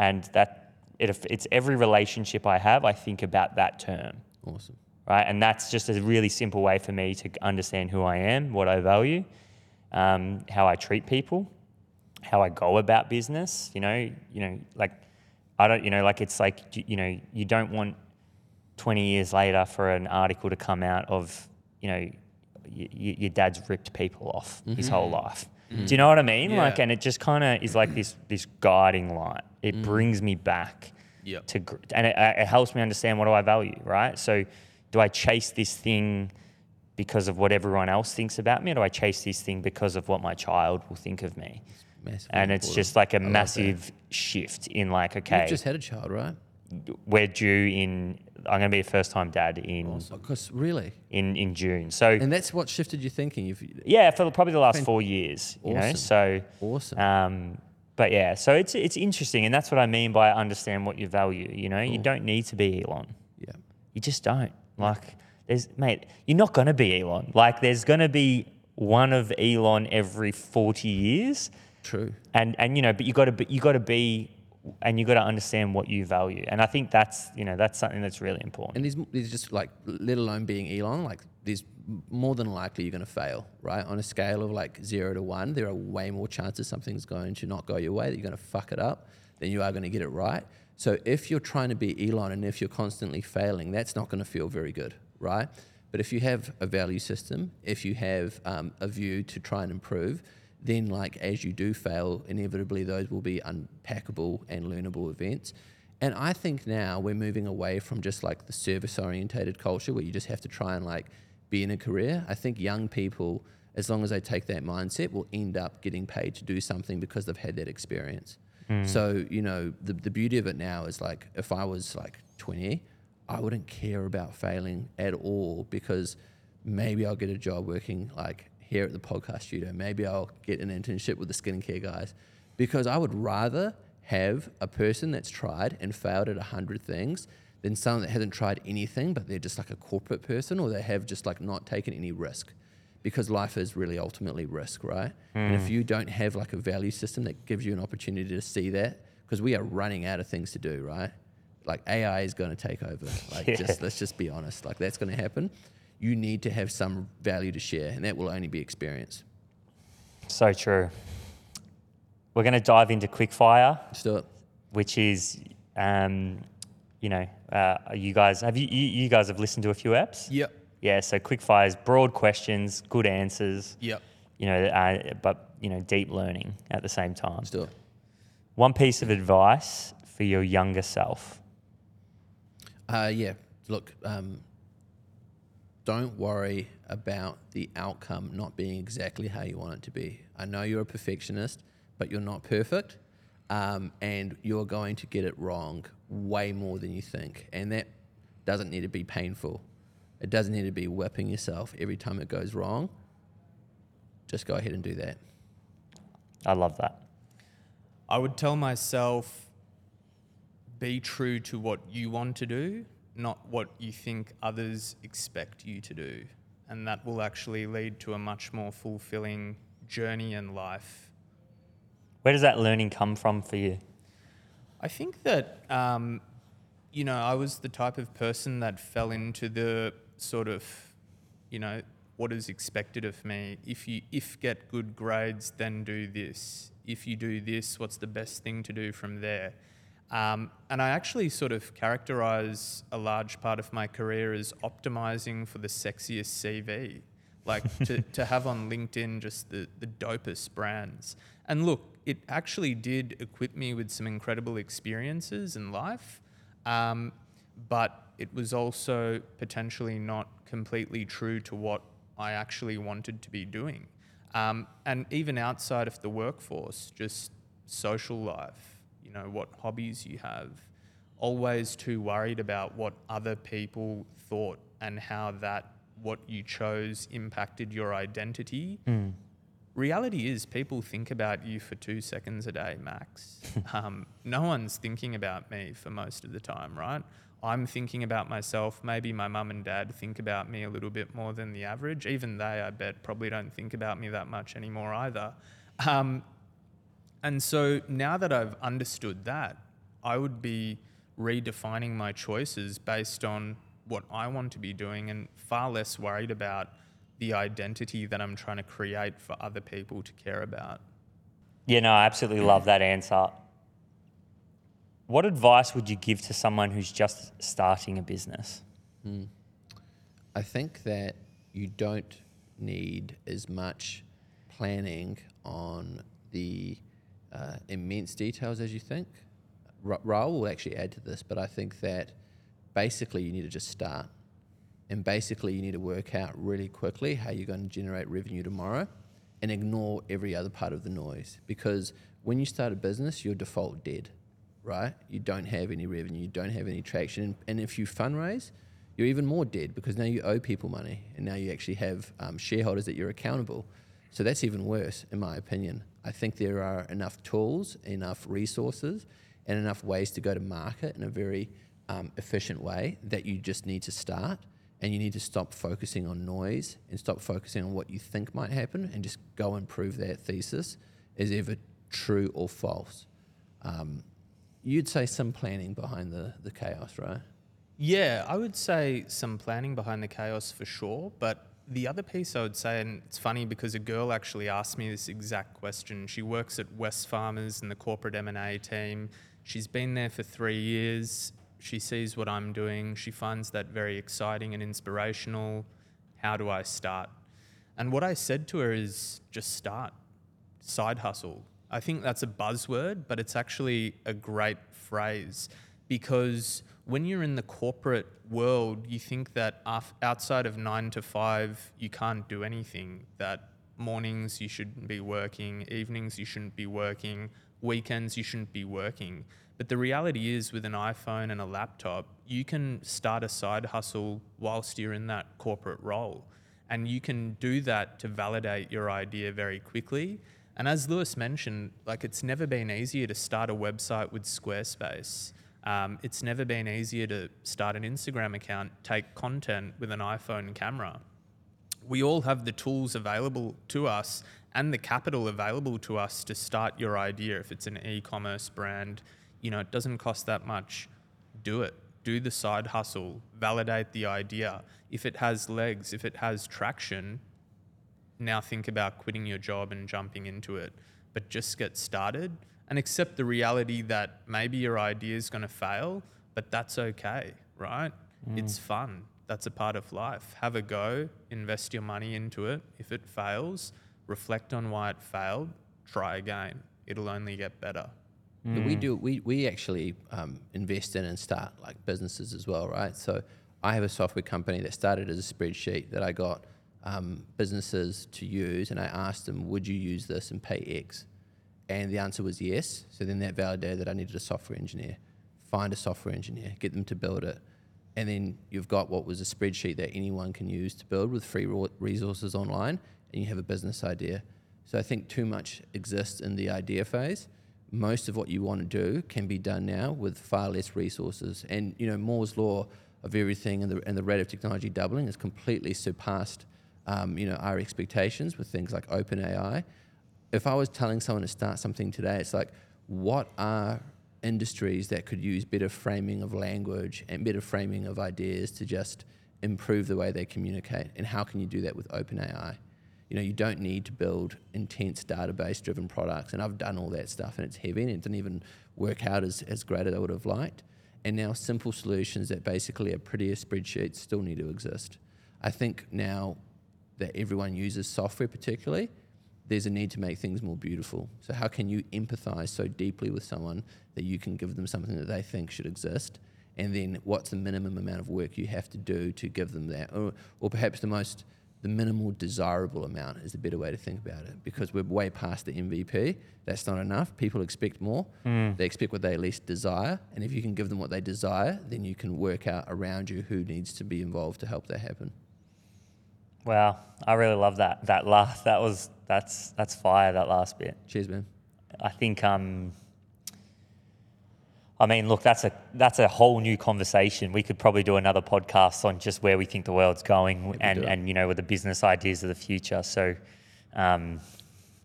and that it, it's every relationship i have i think about that term Awesome. right and that's just a really simple way for me to understand who i am what i value um, how i treat people how i go about business you know you know like i don't you know like it's like you- know you don't want 20 years later for an article to come out of, you know, y- y- your dad's ripped people off his whole mm-hmm. life. Mm-hmm. Do you know what I mean? Like, and it just kind of is like this this guiding light. It mm-hmm. brings me back Yep. to, gr- and it, it helps me understand what do I value, right? So, do I chase this thing because of what everyone else thinks about me, or do I chase this thing because of what my child will think of me? Massively And it's important. just like a I love that. massive shift in like, okay, You've just had a child, right? we're due in. I'm going to be a first time dad in Because really, in in June. So and that's what shifted your thinking. You've yeah, for probably the last four years. You know, Awesome. so awesome. um, but yeah, so it's it's interesting, and that's what I mean by understand what you value. You know, you don't need to be Elon. yeah. You just don't. Like, there's mate, you're not going to be Elon. Like, there's going to be one of Elon every 40 years, True. and and you know, but you got to you got to be, and you got to understand what you value. And I think that's you know that's something that's really important. And there's, there's just like, let alone being Elon, like there's more than likely you're going to fail, right? On a scale of like zero to one, there are way more chances something's going to not go your way, that you're going to fuck it up, than you are going to get it right. So if you're trying to be Elon and if you're constantly failing, that's not going to feel very good, right? But if you have a value system, if you have um, a view to try and improve, then like as you do fail, inevitably those will be unpackable and learnable events. And I think now we're moving away from just like the service orientated culture where you just have to try and like be in a career. I think young people, as long as they take that mindset, will end up getting paid to do something because they've had that experience. Hmm. So, you know, the, the beauty of it now is like if I was like 20, I wouldn't care about failing at all because maybe I'll get a job working like here at the podcast studio. Maybe I'll get an internship with the skincare guys because I would rather have a person that's tried and failed at a hundred things than someone that hasn't tried anything, but they're just like a corporate person or they have just like not taken any risk because life is really ultimately risk, right? And if hmm. you don't have like a value system that gives you an opportunity to see that, because we are running out of things to do, right? Like AI is going to take over. Like, Yeah. just let's just be honest. Like that's going to happen. You need to have some value to share, and that will only be experience. So true. We're going to dive into quickfire, Let's do it. which is, um, you know, uh, you guys have you, you you guys have listened to a few apps. Yep. Yeah. So quickfire is broad questions, good answers. Yep. You know, uh, but you know, deep learning at the same time. Let's do it. One piece of advice for your younger self. Uh, yeah. Look, um, don't worry about the outcome not being exactly how you want it to be. I know you're a perfectionist, but you're not perfect, um, and you're going to get it wrong way more than you think, and that doesn't need to be painful. It doesn't need to be whipping yourself every time it goes wrong. Just go ahead and do that. I love that. I would tell myself be true to what you want to do, not what you think others expect you to do. And that will actually lead to a much more fulfilling journey in life. Where does that learning come from for you? I think that, um, you know, I was the type of person that fell into the sort of, you know, what is expected of me. If you if get good grades, then do this. If you do this, what's the best thing to do from there? Um, and I actually sort of characterize a large part of my career as optimizing for the sexiest CV, like to, to have on LinkedIn just the, the dopest brands. And look, it actually did equip me with some incredible experiences in life, um, but it was also potentially not completely true to what I actually wanted to be doing. Um, and even outside of the workforce, just social life, know, what hobbies you have, always too worried about what other people thought and how that, what you chose, impacted your identity. reality is people think about you for two seconds a day max. um, no one's thinking about me for most of the time, right? I'm thinking about myself. Maybe my mum and dad think about me a little bit more than the average. Even they, I bet, probably don't think about me that much anymore either. Um, and so now that I've understood that, I would be redefining my choices based on what I want to be doing and far less worried about the identity that I'm trying to create for other people to care about. Yeah, no, I absolutely love that answer. What advice would you give to someone who's just starting a business? Hmm. I think that you don't need as much planning on the uh, immense details as you think. Ra- Raoul will actually add to this, but I think that basically you need to just start. And basically, you need to work out really quickly how you're going to generate revenue tomorrow and ignore every other part of the noise. Because when you start a business, you're default dead, right? You don't have any revenue, you don't have any traction. And, if you fundraise, you're even more dead because now you owe people money and now you actually have um, shareholders that you're accountable. So that's even worse, in my opinion. I think there are enough tools, enough resources, and enough ways to go to market in a very um, efficient way that you just need to start and you need to stop focusing on noise and stop focusing on what you think might happen and just go and prove that thesis is ever true or false. Um, you'd say some planning behind the, the chaos, right? Yeah, I would say some planning behind the chaos for sure. But the other piece I would say, and it's funny because a girl actually asked me this exact question. She works at Wesfarmers in the corporate M&A team. She's been there for three years. She sees what I'm doing. She finds that very exciting and inspirational. How do I start? And what I said to her is just start. Side hustle. I think that's a buzzword, but it's actually a great phrase because when you're in the corporate world, you think that outside of nine to five, you can't do anything. That mornings you shouldn't be working, evenings you shouldn't be working, weekends you shouldn't be working. But the reality is, with an iPhone and a laptop, you can start a side hustle whilst you're in that corporate role. And you can do that to validate your idea very quickly. And as Lewis mentioned, like it's never been easier to start a website with Squarespace. Um, it's never been easier to start an Instagram account, take content with an iPhone camera. We all have the tools available to us and the capital available to us to start your idea. If it's an e-commerce brand, you know, it doesn't cost that much. Do it. Do the side hustle. Validate the idea. If it has legs, if it has traction, now think about quitting your job and jumping into it. But just get started and accept the reality that maybe your idea is going to fail, but that's okay, right? It's fun. That's a part of life. Have a go, invest your money into it. If it fails, reflect on why it failed, try again. It'll only get better. But we do we, we actually um, invest in and start like businesses as well, right? So I have a software company that started as a spreadsheet that I got um, businesses to use, and I asked them, "Would you use this and pay X?" And the answer was yes. So then that validated that I needed a software engineer. Find a software engineer, get them to build it, and then you've got what was a spreadsheet that anyone can use to build with free resources online, and you have a business idea. So I think too much exists in the idea phase. Most of what you want to do can be done now with far less resources. And you know, Moore's law of everything and the, and the rate of technology doubling has completely surpassed um, you know our expectations with things like OpenAI. If I was telling someone to start something today, it's like, what are industries that could use better framing of language and better framing of ideas to just improve the way they communicate? And how can you do that with OpenAI? You know, you don't need to build intense database driven products. And I've done all that stuff and it's heavy and it didn't even work out as, as great as I would have liked. And now simple solutions that basically are prettier spreadsheets still need to exist. I think now that everyone uses software particularly, there's a need to make things more beautiful. So how can you empathize so deeply with someone that you can give them something that they think should exist? And then what's the minimum amount of work you have to do to give them that? Or, or perhaps the most the minimal desirable amount is the better way to think about it because we're way past the MVP. That's not enough. People expect more. Hmm. They expect what they at least desire. And if you can give them what they desire, then you can work out around you who needs to be involved to help that happen. Wow, I really love that. That last, that was that's that's fire. That last bit. Cheers, man. I think. Um, I mean, look, that's a that's a whole new conversation. We could probably do another podcast on just where we think the world's going, and and you know, with the business ideas of the future. So, um,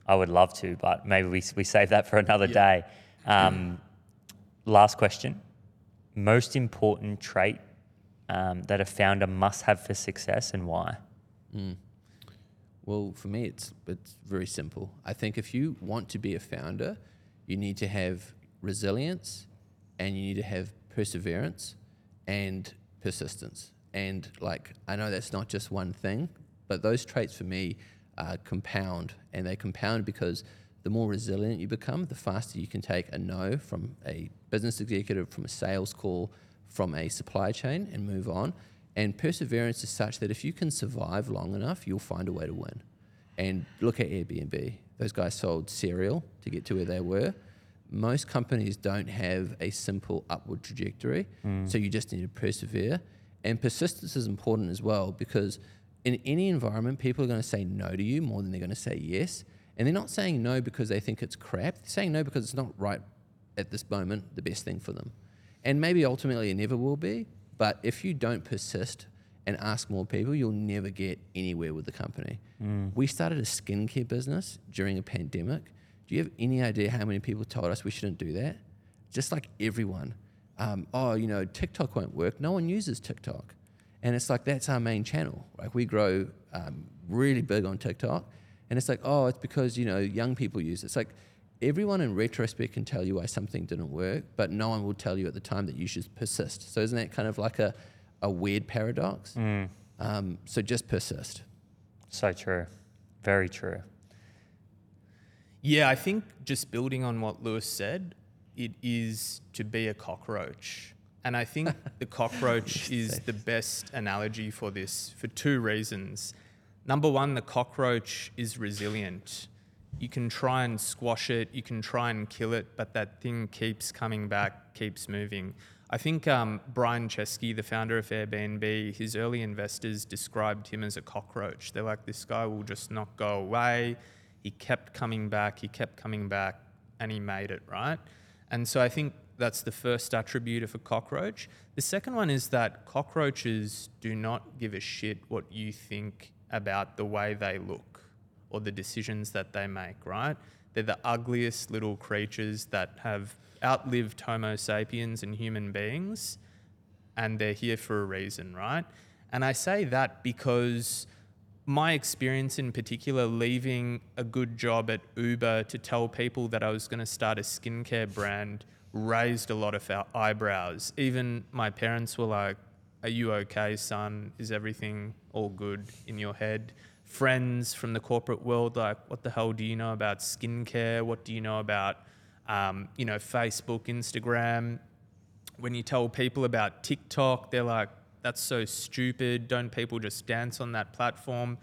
I would love to, but maybe we we save that for another day. Um, last question: most important trait um, that a founder must have for success, and why? Well, for me, it's it's very simple. I think if you want to be a founder, you need to have resilience, and you need to have perseverance, and persistence. And like I know that's not just one thing, but those traits for me uh, compound, and they compound because the more resilient you become, the faster you can take a no from a business executive, from a sales call, from a supply chain, and move on. And perseverance is such that if you can survive long enough, you'll find a way to win. And look at Airbnb. Those guys sold cereal to get to where they were. Most companies don't have a simple upward trajectory, mm. so you just need to persevere. And persistence is important as well because in any environment, people are going to say no to you more than they're going to say yes. And they're not saying no because they think it's crap. They're saying no because it's not right at this moment, the best thing for them. And maybe ultimately it never will be, but if you don't persist and ask more people, you'll never get anywhere with the company. We started a skincare business during a pandemic. Do you have any idea how many people told us we shouldn't do that? Just like everyone. Um, oh, you know, TikTok won't work. No one uses TikTok. And it's like, that's our main channel. Like, we grow um, really big on TikTok. And it's like, oh, it's because, you know, young people use it. It's like, everyone in retrospect can tell you why something didn't work, but no one will tell you at the time that you should persist. So, isn't that kind of like a, a weird paradox? Um, so, just persist. So true, very true. Yeah, I think just building on what Lewis said, it is to be a cockroach. And I think the cockroach is the best analogy for this for two reasons. Number one, the cockroach is resilient. You can try and squash it, you can try and kill it, but that thing keeps coming back, keeps moving. I think um, Brian Chesky, the founder of Airbnb, his early investors described him as a cockroach. They're like, this guy will just not go away. He kept coming back, he kept coming back, and he made it, right? And so I think that's the first attribute of a cockroach. The second one is that cockroaches do not give a shit what you think about the way they look or the decisions that they make, right? They're the ugliest little creatures that have outlived Homo sapiens and human beings, and they're here for a reason, right? And I say that because my experience in particular, leaving a good job at Uber to tell people that I was going to start a skincare brand, raised a lot of eyebrows. Even my parents were like, Are you okay, son? Is everything all good in your head? Friends from the corporate world, like, What the hell do you know about skincare? What do you know about, um, you know, Facebook, Instagram? when you tell people about TikTok, they're like, that's so stupid. Don't people just dance on that platform?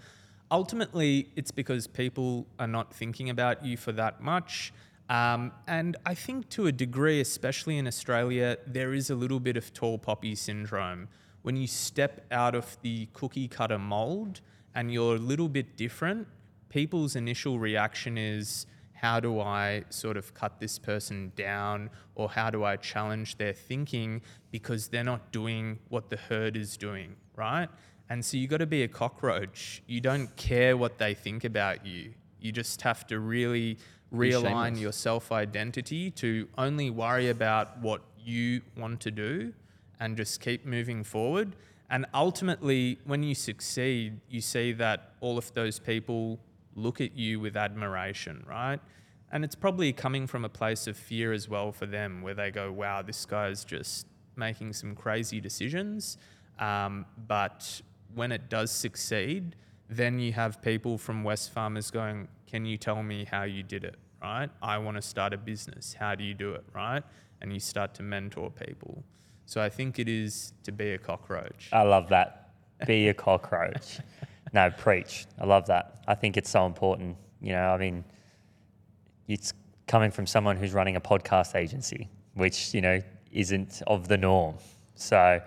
Ultimately, it's because people are not thinking about you for that much. Um, and I think to a degree, especially in Australia, there is a little bit of tall poppy syndrome. When you step out of the cookie cutter mold and you're a little bit different, people's initial reaction is, how do I sort of cut this person down or how do I challenge their thinking because they're not doing what the herd is doing, right? And so you got to be a cockroach. You don't care what they think about you. You just have to really realign your self identity to only worry about what you want to do and just keep moving forward. And ultimately, when you succeed, you see that all of those people look at you with admiration, right? And it's probably coming from a place of fear as well for them, where they go, wow, this guy's just making some crazy decisions. Um, but when it does succeed, then you have people from Wesfarmers going, can you tell me how you did it, right? I want to start a business. How do you do it, right? And you start to mentor people. So I think it is to be a cockroach. I love that. Be a cockroach. no, preach. I love that. I think it's so important. You know, I mean, it's coming from someone who's running a podcast agency, which, you know, isn't of the norm. So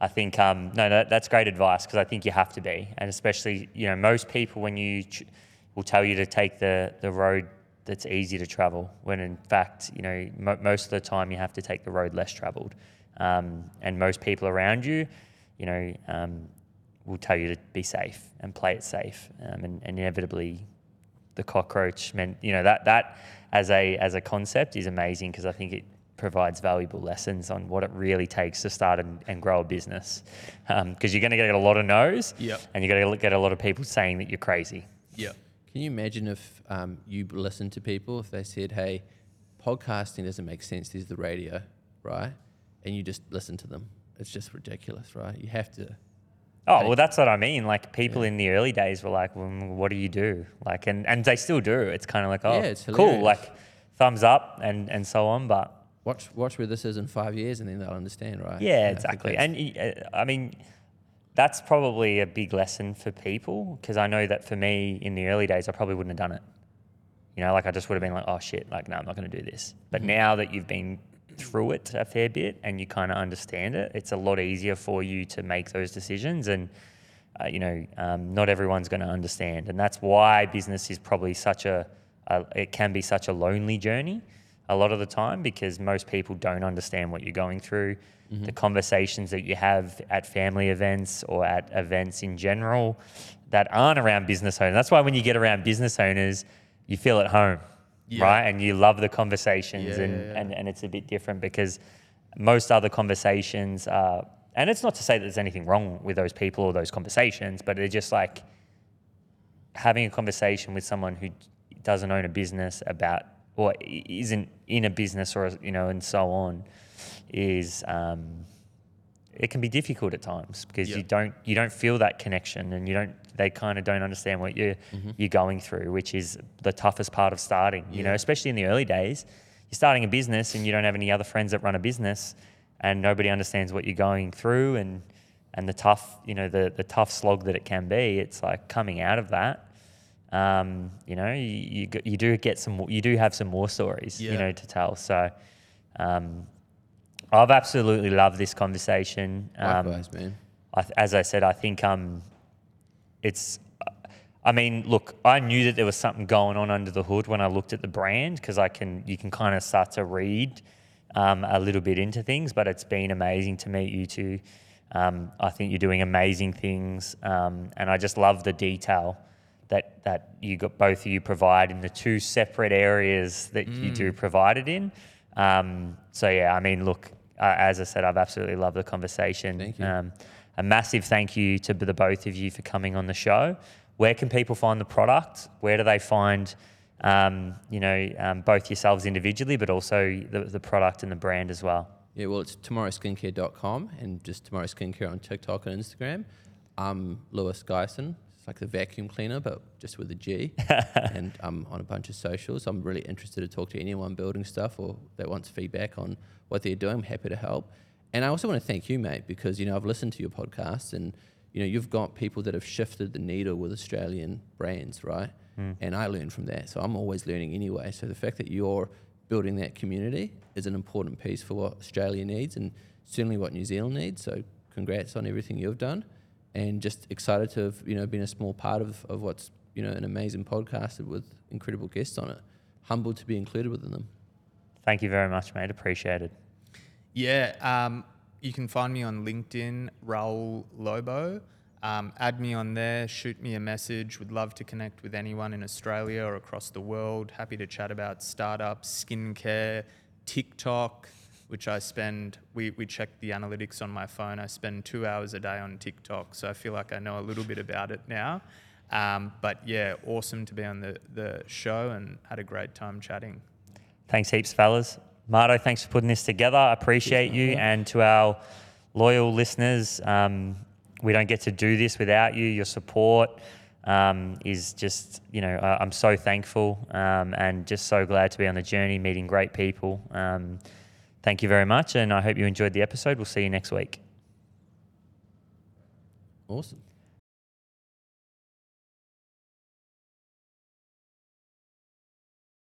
I think um, no, that, that's great advice because I think you have to be, and especially you know most people when you ch- will tell you to take the the road that's easy to travel, when in fact you know mo- most of the time you have to take the road less traveled, um, and most people around you, you know, um, will tell you to be safe and play it safe, um, and, and inevitably the cockroach meant you know that that as a as a concept is amazing because I think it provides valuable lessons on what it really takes to start and, and grow a business because you're going to get a lot of no's Yep. and you're going to get a lot of people saying that you're crazy Yeah. Can you imagine if um, you listened to people if they said, "Hey, podcasting doesn't make sense. There's the radio, right?" And you just listen to them. It's just ridiculous, right? You have to. oh well that's what i mean like people in the early days were like well, what do you do like and, and they still do it's kind of like oh Yeah, it's cool like thumbs up and and so on but Watch, watch where this is in five years, and then they'll understand, right? Yeah, And exactly. And uh, I mean, that's probably a big lesson for people because I know that for me in the early days, I probably wouldn't have done it. You know, like I just would have been like, oh shit, like, no, I'm not going to do this. But now that you've been through it a fair bit and you kind of understand it, it's a lot easier for you to make those decisions. And, uh, you know, um, not everyone's going to understand. And that's why business is probably such a, a, it can be such a lonely journey a lot of the time because most people don't understand what you're going through. The conversations that you have at family events or at events in general that aren't around business owners. That's why when you get around business owners, you feel at home, Yeah. right? And you love the conversations, Yeah, and, yeah, and and it's a bit different because most other conversations are. And it's not to say that there's anything wrong with those people or those conversations, but they're just like having a conversation with someone who doesn't own a business about or isn't in a business or you know and so on is um, it can be difficult at times because Yeah. you don't you don't feel that connection and you don't they kind of don't understand what you're Mm-hmm. you're going through which is the toughest part of starting you know especially in the early days you're starting a business and you don't have any other friends that run a business and nobody understands what you're going through and and the tough you know the the tough slog that it can be it's like coming out of that um, you know, you, you you do get some, you do have some more stories, you know, to tell. So, um, I've absolutely loved this conversation. Um, Likewise, man. I, as I said, I think um, it's. I mean, look, I knew that there was something going on under the hood when I looked at the brand because I can, you can kind of start to read um, a little bit into things. But it's been amazing to meet you two. Um, I think you're doing amazing things, um, and I just love the detail that that you got both of you provide in the two separate areas that you do Mm. provide it in. Um, so yeah, I mean, look, uh, as I said, I've absolutely loved the conversation. Thank you. Um, a massive thank you to the both of you for coming on the show. Where can people find the product? Where do they find, um, you know, um, both yourselves individually, but also the, the product and the brand as well? Yeah, well, it's tomorrowskincare.com and just Tomorrow Skincare on TikTok and Instagram. I'm Lewis Geisen. It's like the vacuum cleaner, but just with a G. and I'm on a bunch of socials. I'm really interested to talk to anyone building stuff or that wants feedback on what they're doing. I'm happy to help. And I also want to thank you, mate, because you know I've listened to your podcast and you know you've got people that have shifted the needle with Australian brands, right? Hmm. And I learn from that, so I'm always learning anyway. So the fact that you're building that community is an important piece for what Australia needs and certainly what New Zealand needs. So congrats on everything you've done and just excited to have, you know, been a small part of, of what's, you know, an amazing podcast with incredible guests on it. Humbled to be included within them. Thank you very much, mate. Appreciate it. Yeah, um, you can find me on LinkedIn, Raoul Lobo. Um, add me on there, shoot me a message. Would love to connect with anyone in Australia or across the world. Happy to chat about startups, skincare, TikTok, which I spend, we, we check the analytics on my phone. I spend two hours a day on TikTok, so I feel like I know a little bit about it now. Um, but yeah, awesome to be on the, the show and had a great time chatting. Thanks heaps, fellas. Marto, thanks for putting this together. I appreciate you. And to our loyal listeners, um, we don't get to do this without you. Your support um, is just, you know, I- I'm so thankful um, and just so glad to be on the journey, meeting great people. Thank you very much. And I hope you enjoyed the episode. We'll see you next week. Awesome.